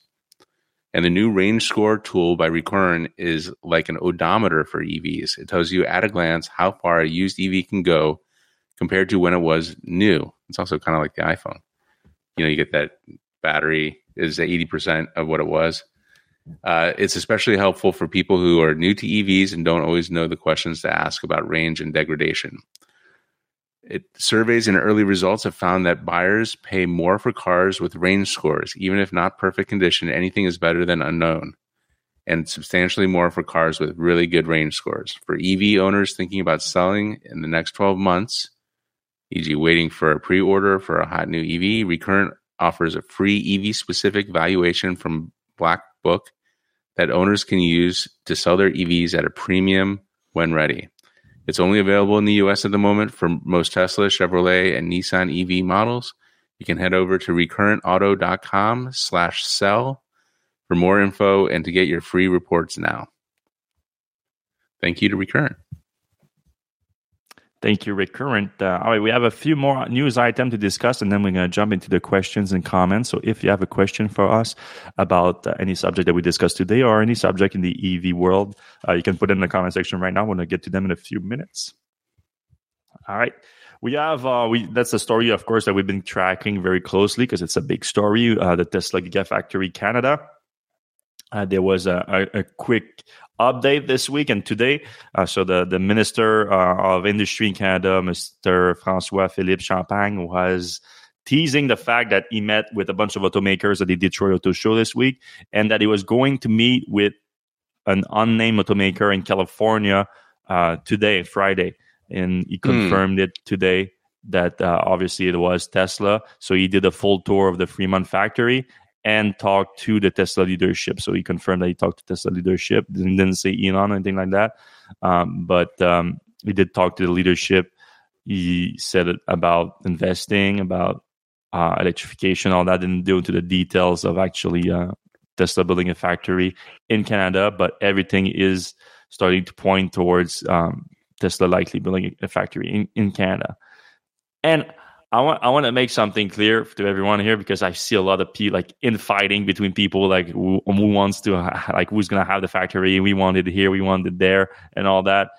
[SPEAKER 2] And the new Range Score tool by Recurrent is like an odometer for EVs. It tells you at a glance how far a used EV can go compared to when it was new. It's also kind of like the iPhone. You know, you get that battery is 80% of what it was uh, it's especially helpful for people who are new to EVs and don't always know the questions to ask about range and degradation. It, surveys and early results have found that buyers pay more for cars with range scores. Even if not perfect condition, anything is better than unknown. And substantially more for cars with really good range scores. For EV owners thinking about selling in the next 12 months, e.g., waiting for a pre order for a hot new EV, Recurrent offers a free EV specific valuation from Black book that owners can use to sell their EVs at a premium when ready. It's only available in the US at the moment for most Tesla, Chevrolet, and Nissan EV models. you can head over to recurrentauto.com slash sell for more info and to get your free reports now. Thank you to Recurrent.
[SPEAKER 1] Thank you, Recurrent. Uh, all right, we have a few more news items to discuss, and then we're going to jump into the questions and comments. So, if you have a question for us about uh, any subject that we discussed today or any subject in the EV world, uh, you can put it in the comment section right now. We're going to get to them in a few minutes. All right. We have uh, we that's a story, of course, that we've been tracking very closely because it's a big story. Uh, the Tesla Gigafactory Canada. Uh, there was a, a, a, quick update this week and today. Uh, so the the Minister uh, of Industry in Canada, Mr. François Philippe Champagne, was teasing the fact that he met with a bunch of automakers at the Detroit Auto Show this week, and that he was going to meet with an unnamed automaker in California uh, today, Friday, and he hmm. confirmed mm. it today that uh, obviously it was Tesla. So he did a full tour of the Fremont factory and talked to the Tesla leadership. So he confirmed that he talked to Tesla leadership. Didn't, didn't say Elon or anything like that, um, but um, he did talk to the leadership. He said about investing, about uh, electrification, all that. Didn't go into the details of actually uh, Tesla building a factory in Canada, but everything is starting to point towards um, Tesla likely building a factory in, in Canada. And I want I want to make something clear to everyone here because I see a lot of people like infighting between people like who, who wants to like who's gonna have the factory. We want it here, we want it there, and all that.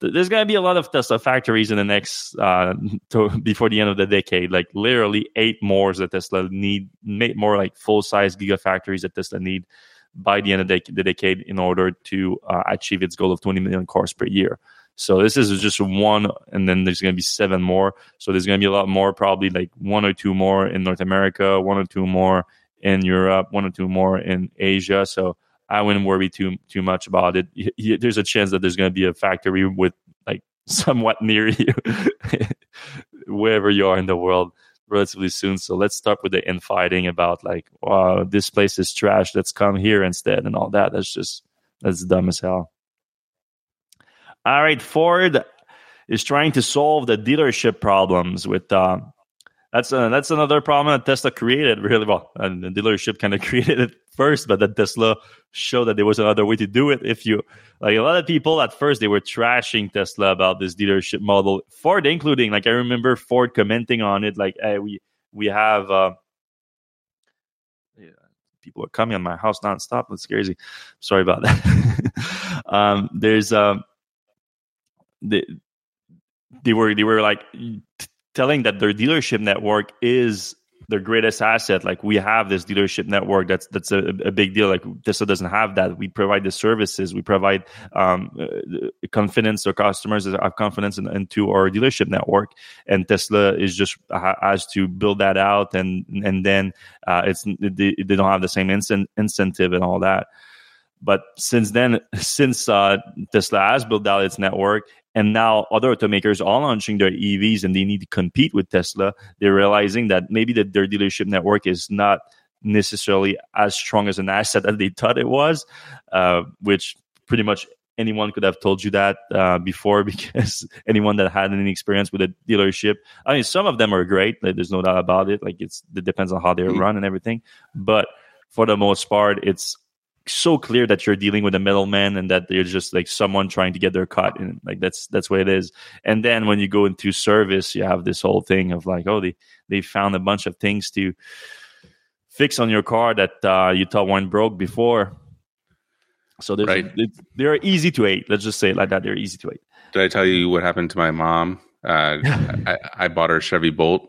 [SPEAKER 1] There's gonna be a lot of Tesla factories in the next uh, to, [LAUGHS] before the end of the decade. Like literally eight more that Tesla need, more like full size gigafactories that Tesla need by the end of the, the decade in order to uh, achieve its goal of 20 million cars per year. So this is just one, and then there's going to be seven more. So there's going to be a lot more, probably like one or two more in North America, one or two more in Europe, one or two more in Asia. So I wouldn't worry too too much about it. There's a chance that there's going to be a factory with like [LAUGHS] somewhat near you, [LAUGHS] wherever you are in the world, relatively soon. So let's start with the infighting about like, wow, this place is trash. Let's come here instead, and all that. That's just that's dumb as hell. All right, Ford is trying to solve the dealership problems with. Uh, that's uh, that's another problem that Tesla created. Really well, and the dealership kind of [LAUGHS] created it first, but then Tesla showed that there was another way to do it. If you like, a lot of people at first they were trashing Tesla about this dealership model. Ford, including like I remember Ford commenting on it, like, "Hey, we we have." Uh, people are coming on my house nonstop. That's crazy. Sorry about that. [LAUGHS] um, there's um, they, they were they were like telling that their dealership network is their greatest asset. Like we have this dealership network. That's that's a, a big deal. Like Tesla doesn't have that. We provide the services. We provide um, uh, confidence. Our customers have confidence in, into our dealership network, and Tesla is just has to build that out. And and then uh, it's they, they don't have the same incent, incentive and all that. But since then, [LAUGHS] since uh, Tesla has built out its network, and now other automakers are launching their EVs and they need to compete with Tesla, they're realizing that maybe that their dealership network is not necessarily as strong as an asset as they thought it was, uh, which pretty much anyone could have told you that uh, before [LAUGHS] because anyone that had any experience with a dealership i mean some of them are great like, there's no doubt about it. Like it's it depends on how they're mm-hmm. run and everything. But for the most part it's so clear that you're dealing with a middleman and that they're just like someone trying to get their cut and like that's that's what it is. And then when you go into service you have this whole thing of like oh they they found a bunch of things to fix on your car that uh, you thought weren't broke before. So right. they're easy to hate. Let's just say it like that. They're easy to hate.
[SPEAKER 2] Did i tell you what happened to my mom? Uh, [LAUGHS] I, I, bought her chevy bolt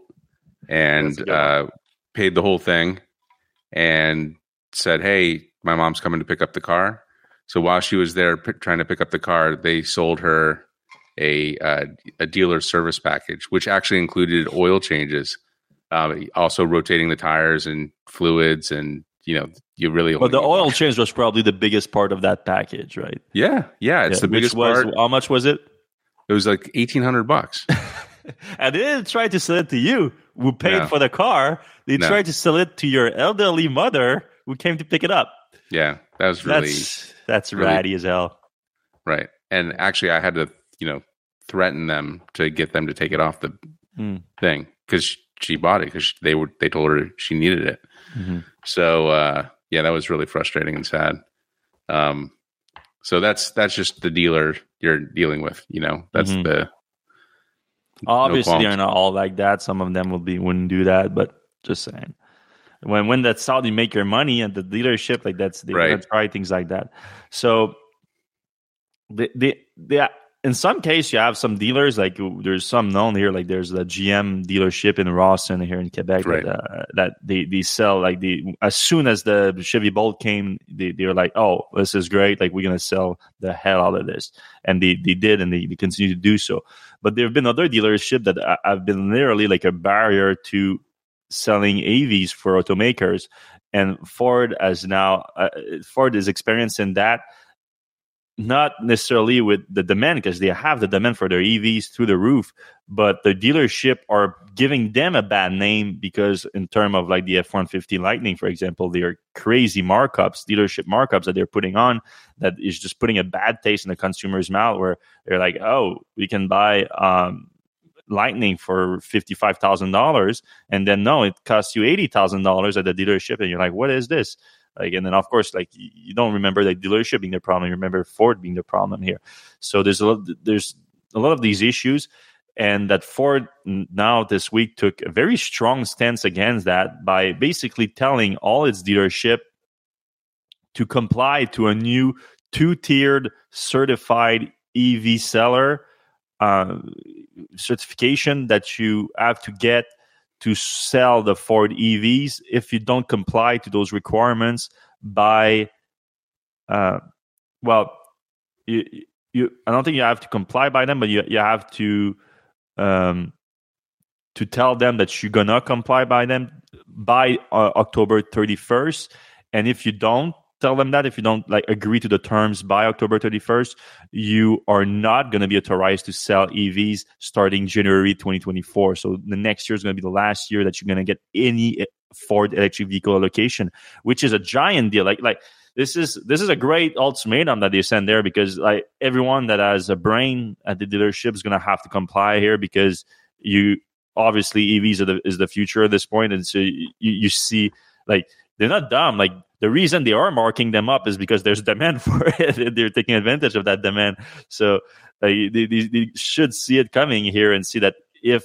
[SPEAKER 2] and uh, paid the whole thing and said hey my mom's coming to pick up the car. So while she was there p- trying to pick up the car, they sold her a uh, a dealer service package, which actually included oil changes, uh, also rotating the tires and fluids, and you know you really.
[SPEAKER 1] But the oil change was probably the biggest part of that package, right?
[SPEAKER 2] Yeah, yeah, it's yeah, the biggest
[SPEAKER 1] was,
[SPEAKER 2] part.
[SPEAKER 1] How much was it?
[SPEAKER 2] It was like eighteen hundred bucks. [LAUGHS]
[SPEAKER 1] and they didn't try to sell it to you, who paid no. for the car. They no. tried to sell it to your elderly mother, who came to pick it up.
[SPEAKER 2] Yeah, that was really
[SPEAKER 1] that's, that's really, ratty as hell.
[SPEAKER 2] Right, and actually, I had to you know threaten them to get them to take it off the mm. thing because she bought it because they were they told her she needed it. Mm-hmm. So uh, yeah, that was really frustrating and sad. Um, so that's that's just the dealer you're dealing with. You know, that's mm-hmm. the
[SPEAKER 1] obviously no they're not all like that. Some of them will be wouldn't do that, but just saying. When when that's how you make your money and the dealership, like that's they right. try things like that. So the the the in some case you have some dealers like there's some known here like there's the gm dealership in rawson here in quebec right. that, uh, that they, they sell like the as soon as the chevy bolt came they, they were like oh this is great like we're gonna sell the hell out of this and they, they did and they, they continue to do so but there have been other dealerships that uh, have been literally like a barrier to selling avs for automakers and ford as now uh, ford is experiencing that not necessarily with the demand because they have the demand for their EVs through the roof, but the dealership are giving them a bad name because in terms of like the F-150 Lightning, for example, they are crazy markups, dealership markups that they're putting on that is just putting a bad taste in the consumer's mouth where they're like, oh, we can buy um, Lightning for fifty-five thousand dollars, and then no, it costs you eighty thousand dollars at the dealership, and you're like, what is this? Like, and then of course, like you don't remember the dealership being the problem. You remember Ford being the problem here. So there's a lot, there's a lot of these issues, and that Ford now this week took a very strong stance against that by basically telling all its dealership to comply to a new two-tiered certified EV seller uh, certification that you have to get to sell the Ford EVs if you don't comply to those requirements by, uh, well, you, you, I don't think you have to comply by them, but you, you have to, um, to tell them that you're gonna comply by them by uh, October 31st. And if you don't, tell them that if you don't like agree to the terms by October 31st, you are not going to be authorized to sell EVs starting January 2024. So the next year is going to be the last year that you're going to get any eh, Ford electric vehicle allocation, which is a giant deal. Like like this is this is a great ultimatum that they send there because like everyone that has a brain at the dealership is going to have to comply here because you obviously EVs are the, is the future at this point, and so you, you see like they're not dumb. Like the reason they are marking them up is because there's [LAUGHS] demand for it. they're taking advantage of that demand. So uh, they, they, they, should see it coming here and see that if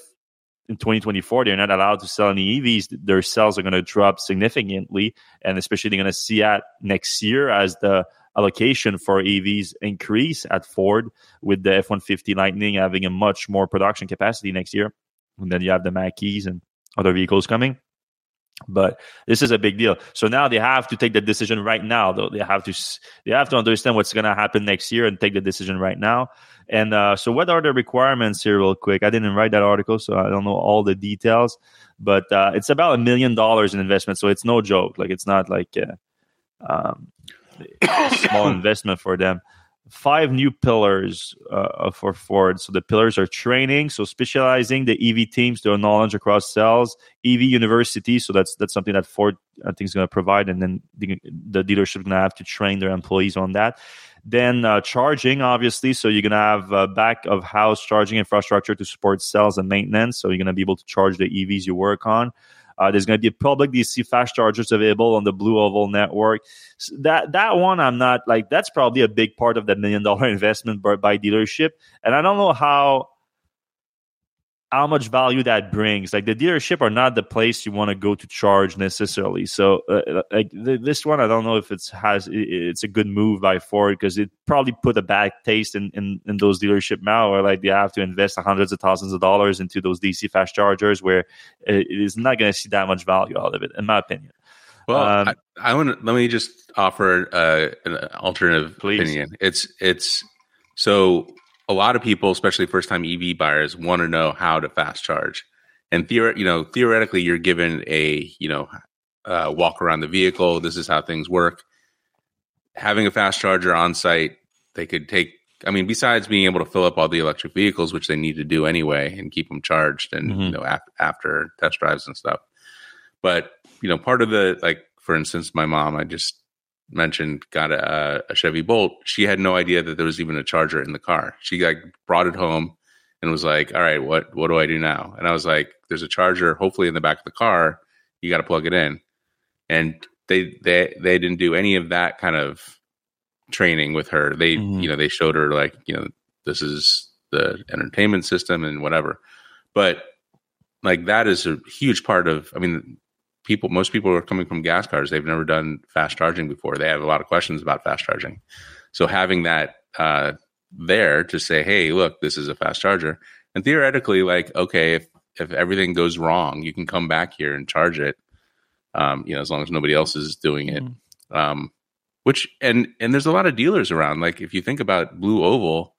[SPEAKER 1] in 2024 they're not allowed to sell any EVs, their sales are going to drop significantly, and especially they're going to see that next year as the allocation for EVs increase at Ford with the F-150 Lightning having a much more production capacity next year, and then you have the Mach-E's and other vehicles coming. But this is a big deal. So now they have to take the decision right now. Though they have to they have to understand what's going to happen next year and take the decision right now. And uh, so, what are the requirements here, real quick? I didn't write that article, so I don't know all the details. But uh, it's about a million dollars in investment, so it's no joke. Like it's not like a, um, a [COUGHS] small investment for them five new pillars uh, for Ford. So the pillars are training, so specializing the EV teams, their knowledge across cells, EV university. So that's that's something that Ford I think is going to provide, and then the, the dealership going to have to train their employees on that. Then uh, charging, obviously. So you're going to have uh, back of house charging infrastructure to support sales and maintenance. So you're going to be able to charge the EVs you work on. Uh, there's going to be public DC fast chargers available on the Blue Oval network. So that that one, I'm not like that's probably a big part of that million dollar [LAUGHS] investment by, by dealership, and I don't know how how much value that brings. Like the dealership are not the place you want to go to charge necessarily. So uh, uh like this one, I don't know if it's has it's a good move by Ford because it probably put a bad taste in, in, in those dealership now, where like they have to invest hundreds of thousands of dollars into those DC fast chargers, where it is not going to see that much value out of it, in my opinion.
[SPEAKER 2] Well, um, I, I want to let me just offer uh, an alternative please. opinion. It's it's so a lot of people, especially first time EV buyers, want to know how to fast charge. And theor- you know, theoretically, you're given a you know uh, walk around the vehicle. This is how things work. Having a fast charger on site, they could take. I mean, besides being able to fill up all the electric vehicles, which they need to do anyway, and keep them charged, and mm-hmm. you know, af- after test drives and stuff. But you know, part of the like, for instance, my mom, I just mentioned got a, a, Chevy Bolt, she had no idea that there was even a charger in the car. She like brought it home, and was like, "All right, what what do I do now?" And I was like, "There's a charger, hopefully in the back of the car. You got to plug it in." And they they they didn't do any of that kind of training with her. They
[SPEAKER 1] Mhm.
[SPEAKER 2] you know they showed her like you know this is the entertainment system and whatever, but like that is a huge part of. I mean, people most people are coming from gas cars. They've never done fast charging before. They have a lot of questions about fast charging. So having that uh, there to say, hey, look, this is a fast charger, and theoretically, like okay, if if everything goes wrong, you can come back here and charge it. Um, you know, as long as nobody else is doing it.
[SPEAKER 1] Mhm.
[SPEAKER 2] Um, which and and there's a lot of dealers around. Like if you think about Blue Oval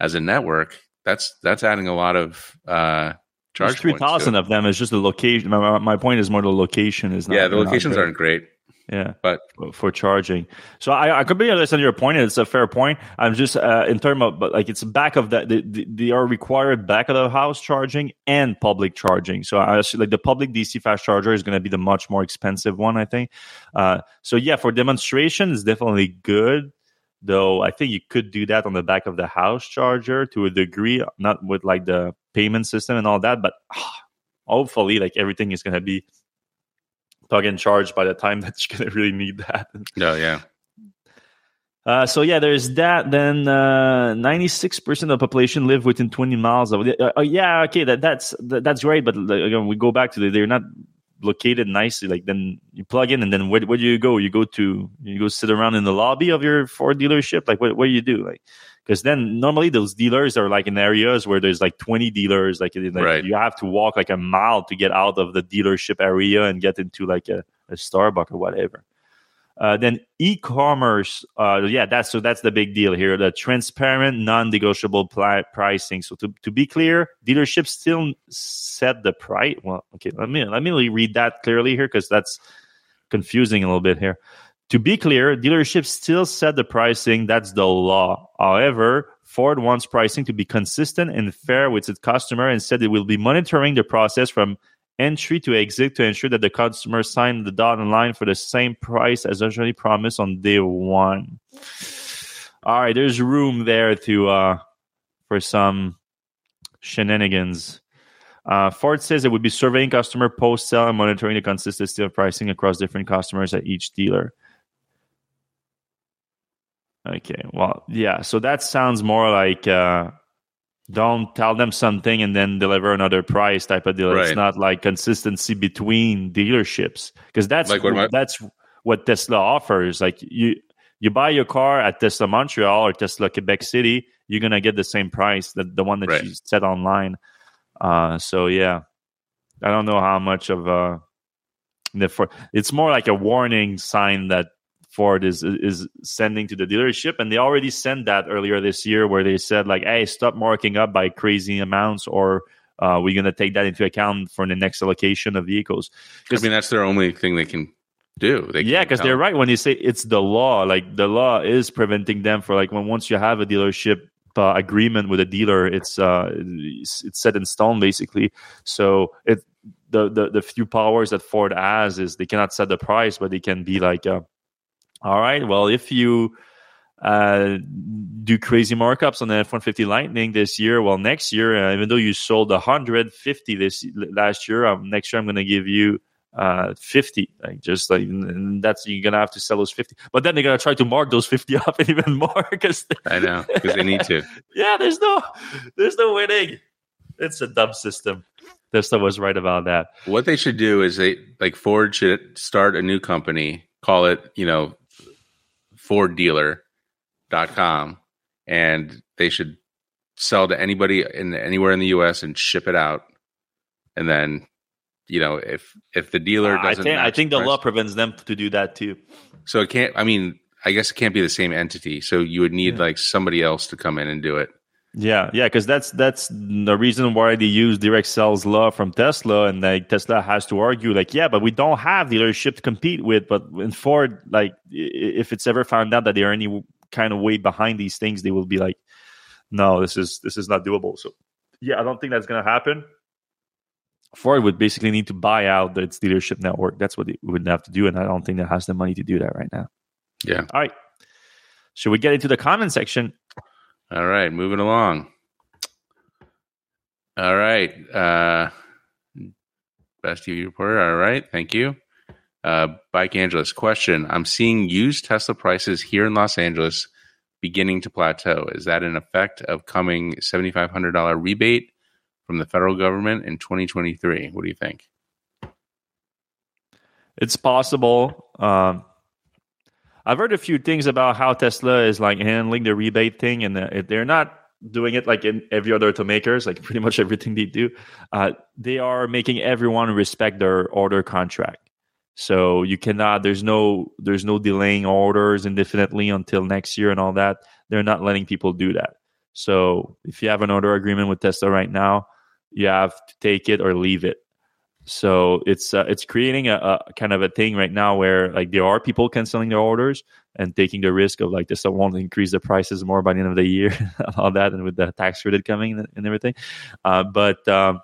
[SPEAKER 2] as a network, that's that's adding a lot of uh, charge
[SPEAKER 1] three
[SPEAKER 2] points to it.
[SPEAKER 1] thousand of them. It's just the location. My, my- point is more the location is not.
[SPEAKER 2] Yeah, the locations aren't great,
[SPEAKER 1] Yeah,
[SPEAKER 2] but
[SPEAKER 1] for- charging. So I, I completely understand your point. It's a fair point. I'm just uh, in terms of, but like it's back of that. They, they- they are required back of the house charging and public charging. So I assume, like the public DC fast charger is going to be the much more expensive one, I think. Uh, so yeah, for demonstration, it's definitely good. Though I think you could do that on the back of the house charger to a degree, not with like the payment system and all that, but ah, hopefully, like everything is going to be plug and charge by the time [LAUGHS] that you're going to really need that.
[SPEAKER 2] no, yeah,
[SPEAKER 1] Uh, so yeah, there's that. Then uh, 96% of the population live within 20 miles of. Uh, uh, yeah, okay, that that's that, that's great. But again, we go back to the, they're not located nicely. Like then you plug in, and then where, where do you go? You go to you go sit around in the lobby of your Ford dealership. Like what what do you do? Like because then normally those dealers are like in areas where there's like 20 dealers. Like, like
[SPEAKER 2] Right.
[SPEAKER 1] you have to walk like a mile to get out of the dealership area and get into like a, a Starbucks or whatever. Uh, then e-commerce, uh, yeah, that's so that's the big deal here. The transparent, non-negotiable pli- pricing. So to, to be clear, dealerships still set the price. Well, okay, let me let me read that clearly here because that's confusing a little bit here. To be clear, dealerships still set the pricing. That's the law. However, Ford wants pricing to be consistent and fair with its customer and said it will be monitoring the process from entry to exit to ensure that the customer sign the dotted line for the same price as originally promised on day one. All right, there's room there to uh for some shenanigans. Uh, Ford says it would be surveying customer post sale and monitoring the consistency of pricing across different customers at each dealer. Okay, well, yeah, so that sounds more like uh, don't tell them something and then deliver another price type of deal. It's not like consistency between dealerships because that's
[SPEAKER 2] Like what I-
[SPEAKER 1] that's what Tesla offers. Like you you buy your car at Tesla Montreal or Tesla Quebec City, you're gonna get the same price that the one that
[SPEAKER 2] Right.
[SPEAKER 1] you set online. Uh, so yeah, I don't know how much of uh the for it's more like a warning sign that Ford is is sending to the dealership, and they already sent that earlier this year, where they said like, "Hey, stop marking up by crazy amounts, or uh, we're gonna take that into account for the next allocation of vehicles."
[SPEAKER 2] I mean that's their only thing they can do. They
[SPEAKER 1] yeah, because they're right when you say it's the law. Like the law is preventing them for like when once you have a dealership uh, agreement with a dealer, it's uh it's, it's set in stone basically. So it the, the the few powers that Ford has is they cannot set the price, but they can be like, uh, all right, well if you uh, do crazy markups on the F one fifty Lightning this year. Well, next year, uh, even though you sold hundred fifty this last year, um, next year I'm going to give you uh 50 like just like that's you're gonna have to sell those 50 but then they're gonna try to mark those 50 [LAUGHS] up even more because
[SPEAKER 2] I know because they need to. [LAUGHS]
[SPEAKER 1] yeah there's no there's no winning. It's a dumb system. Tesla was right about that.
[SPEAKER 2] What they should do is they like Ford should start a new company, call it, you know, forddealer.com and they should sell to anybody in anywhere in the US and ship it out. And then, you know, if if the dealer
[SPEAKER 1] I
[SPEAKER 2] doesn't
[SPEAKER 1] think I think the
[SPEAKER 2] price-
[SPEAKER 1] law prevents them to do that too
[SPEAKER 2] So it can't I mean, I guess it can't be the same entity. So you would need
[SPEAKER 1] Yeah.
[SPEAKER 2] like somebody else to come in and do it.
[SPEAKER 1] Yeah, yeah, because that's that's the reason why they use direct sales law from Tesla, and like Tesla has to argue, like, yeah, but we don't have dealership to compete with. But in Ford, like, if it's ever found out that they're any kind of way behind these things, they will be like, no, this is this is not doable. So, yeah, I don't think that's gonna happen. Ford would basically need to buy out its dealership network. That's what it would have to do, and I don't think that has the money to do that right now.
[SPEAKER 2] Yeah.
[SPEAKER 1] All right, should we get into the comment section?
[SPEAKER 2] All right, moving along. All right. Uh, best TV reporter. All right. Thank you. Uh, Bike Angeles question. I'm seeing used Tesla prices here in Los Angeles beginning to plateau. Is that an effect of coming $7,500 rebate from the federal government in 2023? What do you think?
[SPEAKER 1] It's possible. Um, I've heard a few things about how Tesla is like handling the rebate thing, and uh, they're not doing it like in every other automakers, like [LAUGHS] pretty much everything they do. Uh, they are making everyone respect their order contract. So you cannot. There's no. There's no delaying orders indefinitely until next year and all that. They're not letting people do that. So if you have an order agreement with Tesla right now, you have to take it or leave it. So it's uh, it's creating a, a, kind of a thing right now where like there are people canceling their orders and taking the risk of like this won't increase the prices more by the end of the year, [LAUGHS] all that, and with the tax credit coming and everything. Uh, but um,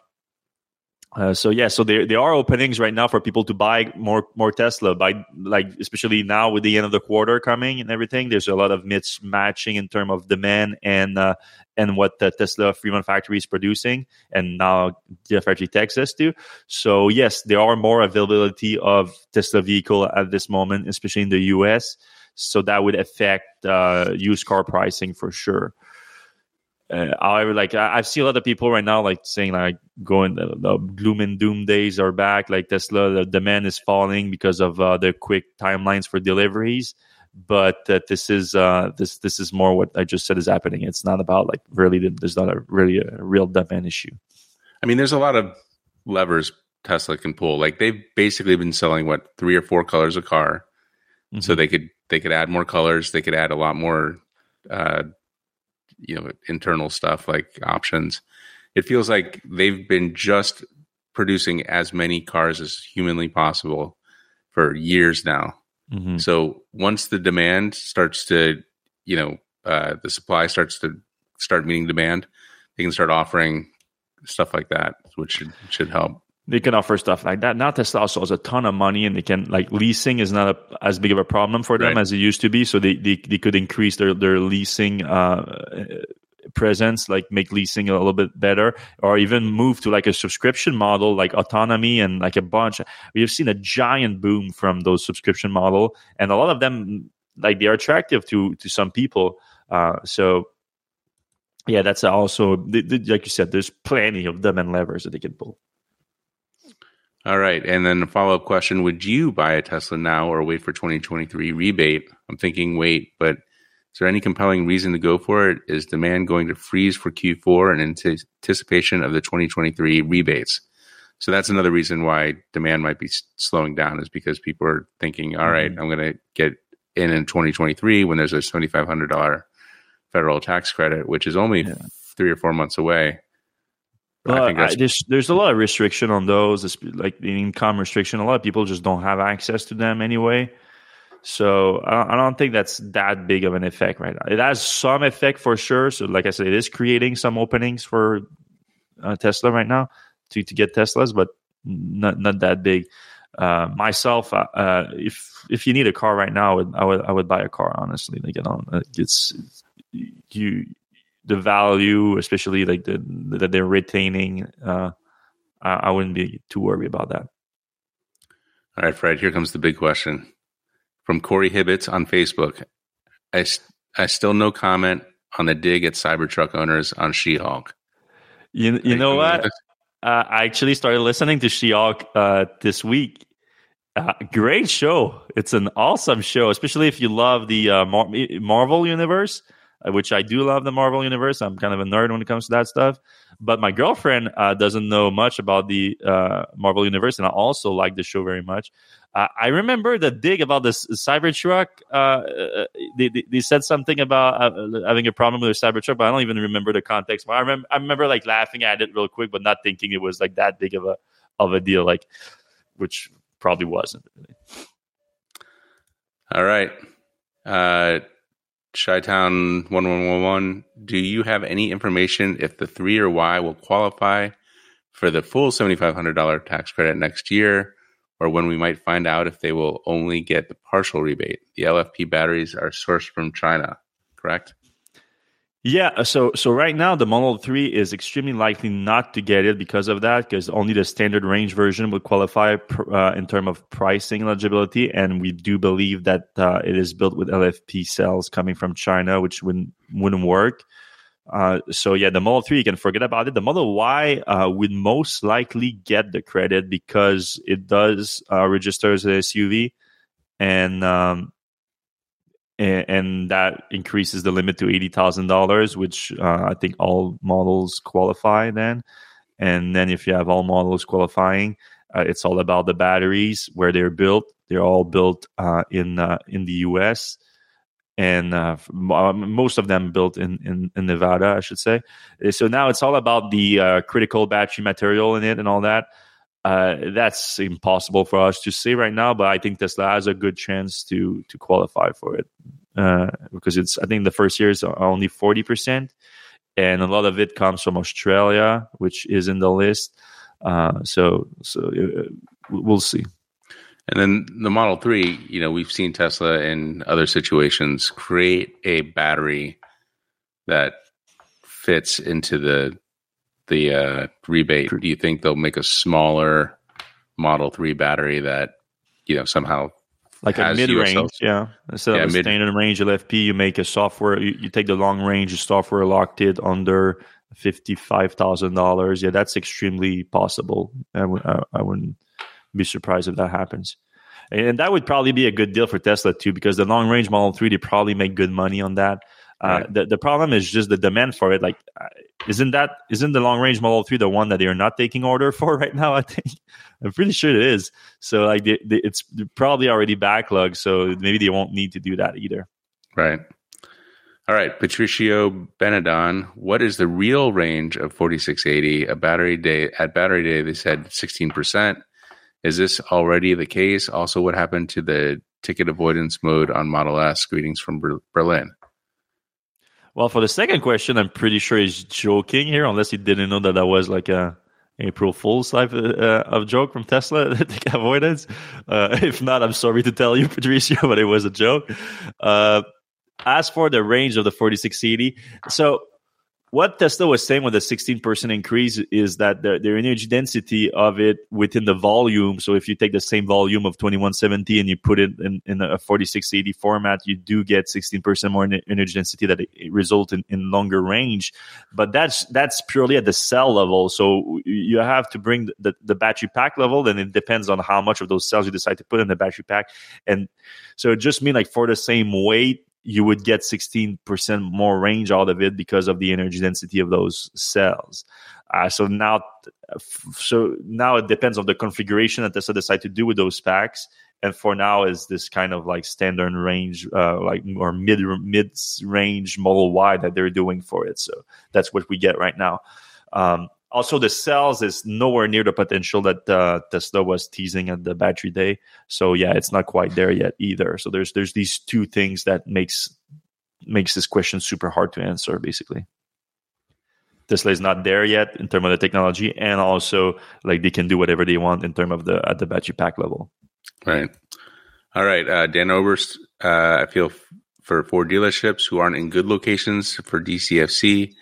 [SPEAKER 1] uh, so yeah, so there there are openings right now for people to buy more more Tesla. By like especially now with the end of the quarter coming and everything, there's a lot of mismatching in terms of demand and uh, and what the Tesla Fremont factory is producing, and now GFRG Texas too. So yes, there are more availability of Tesla vehicle at this moment, especially in the U.S. So that would affect uh, used car pricing for sure. Uh, however, like I, have seen a lot of people right now, like saying like going the, the gloom and doom days are back. Like Tesla, the demand is falling because of uh, the quick timelines for deliveries. But uh, this is uh, this this is more what I just said is happening. It's not about like really. There's not a really a real demand issue.
[SPEAKER 2] I mean, there's a lot of levers Tesla can pull. Like they've basically been selling what three or four colors a car, mm-hmm. so they could they could add more colors. They could add a lot more uh, you know internal stuff like options. It feels like they've been just producing as many cars as humanly possible for years now. Mm-hmm. so once the demand starts to you know uh, the supply starts to start meeting demand they can start offering stuff like that which should should help
[SPEAKER 1] they can offer stuff like that. Now Tesla also has a ton of money and they can like leasing is not a, as big of a problem for them right. as it used to be. So they, they, they could increase their, their leasing, uh, presence, like make leasing a little bit better, or even move to like a subscription model, like autonomy and like a bunch. We have seen a giant boom from those subscription model, and a lot of them like they are attractive to to some people. Uh, so yeah, that's also like you said. There's plenty of them and levers that they can pull.
[SPEAKER 2] All right. And then a follow up question Would you buy a Tesla now or wait for 2023 rebate? I'm thinking wait, but is there any compelling reason to go for it? Is demand going to freeze for Q4 in anticipation of the 2023 rebates? So that's another reason why demand might be slowing down is because people are thinking, all right, mm-hmm. I'm going to get in in 2023 when there's a $7,500 federal tax credit, which is only yeah. three or four months away.
[SPEAKER 1] Well, I I, there's there's a lot of restriction on those, like the income restriction. A lot of people just don't have access to them anyway. So I don't think that's that big of an effect right now. It has some effect for sure. So like I said, it is creating some openings for uh, Tesla right now to to get Teslas, but not not that big. Uh, myself, uh, uh if if you need a car right now, I would I would, I would buy a car honestly. Like you know, it's you the value, especially like the that they're retaining. Uh, I, I wouldn't be too worried about that.
[SPEAKER 2] All right, Fred. Here comes the big question from Corey Hibbets on Facebook. I, I still no comment on the dig at Cybertruck owners on She-Hulk.
[SPEAKER 1] You, you know what? Uh, I actually started listening to She-Hulk uh, this week. Uh, great show. It's an awesome show, especially if you love the uh, Mar- Marvel universe. Uh, which I do love the Marvel universe. I'm kind of a nerd when it comes to that stuff. But my girlfriend uh, doesn't know much about the uh, Marvel universe, and I also like the show very much. Uh, I remember the dig about this Cybertruck. Uh, uh, they, they, they, said something about having a problem with a Cybertruck, but I don't even remember the context. I remember, I remember like laughing at it real quick, but not thinking it was like that big of a of a deal, like which probably wasn't.
[SPEAKER 2] All right. One one. Do you have any information if the three or Y will qualify for the full seventy five hundred dollar tax credit next year, or when we might find out if they will only get the partial rebate? The LFP batteries are sourced from China, correct?
[SPEAKER 1] Yeah, so so right now the Model 3 is extremely likely not to get it because of that because only the standard range version would qualify uh, in terms of pricing eligibility and we do believe that uh, it is built with LFP cells coming from China which wouldn't wouldn't work. Uh, so yeah, the Model 3 you can forget about it. The Model Y uh, would most likely get the credit because it does uh, register as an SUV and um, and, that increases the limit to eighty thousand dollars, which uh, I think all models qualify then. And then if you have all models qualifying, uh, it's all about the batteries where they're built. They're all built uh, in uh, in the U.S. and uh, um, most of them built in, in, in Nevada, I should say. So now it's all about the uh, critical battery material in it and all that. Uh, that's impossible for us to say right now, but I think Tesla has a good chance to to qualify for it uh, because it's I think the first year is only forty percent, and a lot of it comes from Australia, which is in the list. Uh, so so uh, we'll see.
[SPEAKER 2] And then the Model Three, you know, we've seen Tesla in other situations create a battery that fits into the the uh, rebate, do you think they'll make a smaller Model Three battery that you know somehow
[SPEAKER 1] like a mid range, yeah. Instead yeah, of a mid- standard range LFP, you make a software. You, you take the long range software locked it under fifty five thousand dollars. Yeah, that's extremely possible. I w- I, I wouldn't be surprised if that happens. And that would probably be a good deal for Tesla too, because the long range Model 3, they probably make good money on that. Uh, right. the, the problem is just the demand for it. Like, uh, isn't that isn't the long range Model Three the one that they are not taking order [LAUGHS] for right now? I think I'm pretty sure it is. So like, they, they, it's probably already backlogged. So maybe they won't need to do that either.
[SPEAKER 2] Right. All right, Patricio Benedon, what is the real range of 4680? A battery day at battery day, they said 16%. Is this already the case? Also, what happened to the ticket avoidance mode on Model S? Greetings from Berlin.
[SPEAKER 1] Well, for the second question, I'm pretty sure he's joking here, unless he didn't know that that was like a April Fool's type of, uh, of joke from Tesla [LAUGHS] that avoidance. Uh, if not, I'm sorry to tell you, [LAUGHS] Patricio, but it was a joke. Uh, as for the range of the 4680, so what Tesla was saying with the 16% increase is that the, the energy density of it within the volume. So if you take the same volume of 2170 and you put it in, in a 4680 format, you do get 16% more energy density that result in, in longer range. But that's that's purely at the cell level. So you have to bring the, the battery pack level, and it depends on how much of those cells you decide to put in the battery pack. And so it just mean like for the same weight, you would get 16% more range out of it because of the energy density of those cells. Uh, so now, so now it depends on the configuration that Tesla decide to do with those packs. And for now, is this kind of like standard range, uh, like or mid mid range Model Y that they're doing for it. So that's what we get right now. Um, also, the cells is nowhere near the potential that uh, Tesla was teasing at the battery day. So yeah, it's not quite there yet either. So there's there's these two things that makes makes this question super hard to answer. Basically, Tesla is not there yet in terms of the technology, and also like they can do whatever they want in terms of the at the battery pack level.
[SPEAKER 2] Right. All right, uh, Dan Oberst. Uh, I feel f- for Ford dealerships who aren't in good locations for DCFC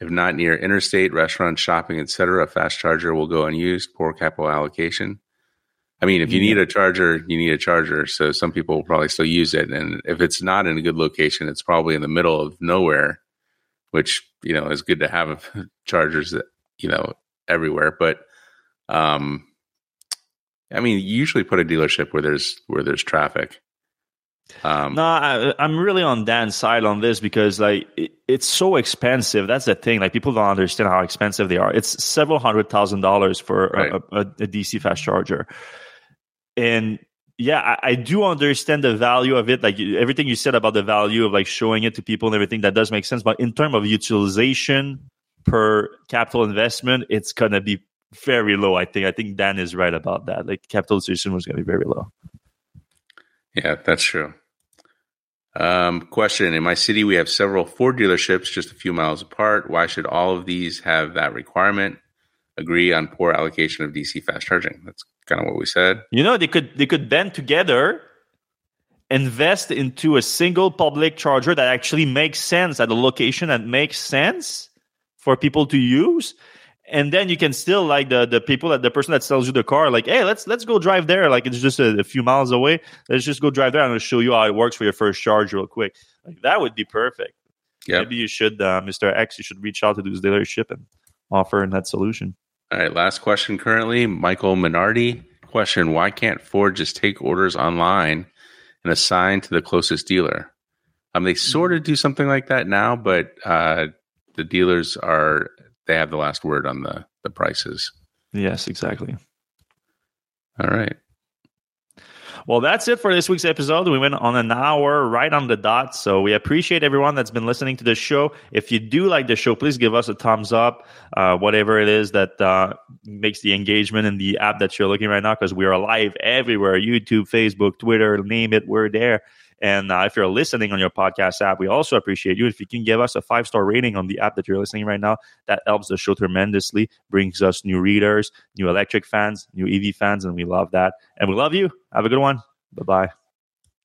[SPEAKER 2] if not near interstate, restaurants, shopping, etc., a fast charger will go unused. Poor capital allocation. I mean, if you need a charger, you need a charger. So some people will probably still use it. And if it's not in a good location, it's probably in the middle of nowhere, which, you know, is good to have [LAUGHS] chargers that, you know, everywhere. But um I mean, you usually put a dealership where there's where there's traffic.
[SPEAKER 1] Um, no, I, am really on Dan's side on this because like it, it's so expensive. That's the thing. Like people don't understand how expensive they are. It's several hundred thousand dollars for right. a, a, a, DC fast charger, and yeah, I, I, do understand the value of it. Like everything you said about the value of like showing it to people and everything that does make sense. But in terms of utilization per capital investment, it's gonna be very low. I think. I think Dan is right about that. Like capitalization was gonna be very low.
[SPEAKER 2] Yeah, that's true. Um, question In my city, we have several Ford dealerships just a few miles apart. Why should all of these have that requirement? Agree on poor allocation of DC fast charging. That's kind of what we said.
[SPEAKER 1] You know, they could they could band together invest into a single public charger that actually makes sense at a location that makes sense for people to use and then you can still like the the people that the person that sells you the car like hey let's let's go drive there. Like it's just a, a few miles away. Let's just go drive there. I'm going to show you how it works for your first charge real quick. Like that would be perfect. Yep. maybe you should uh, mr x you should reach out to this dealership and offer that solution.
[SPEAKER 2] All right last question currently. Michael minardi question why can't ford just take orders online and assign to the closest dealer? Um, they sort of do something like that now but uh, the dealers are they have the last word on the the prices.
[SPEAKER 1] Yes, exactly.
[SPEAKER 2] All right.
[SPEAKER 1] Well, that's it for this week's episode. We went on an hour right on the dot. So we appreciate everyone that's been listening to the show. If you do like the show, please give us a thumbs up, uh, whatever it is that uh, makes the engagement in the app that you're looking right now, because we are live everywhere YouTube, Facebook, Twitter, name it, we're there. And uh, if you're listening on your podcast app, we also appreciate you. If you can give us a five star rating on the app that you're listening right now, that helps the show tremendously, brings us new readers, new electric fans, new EV fans, and we love that. And we love you. Have a good one. Bye bye.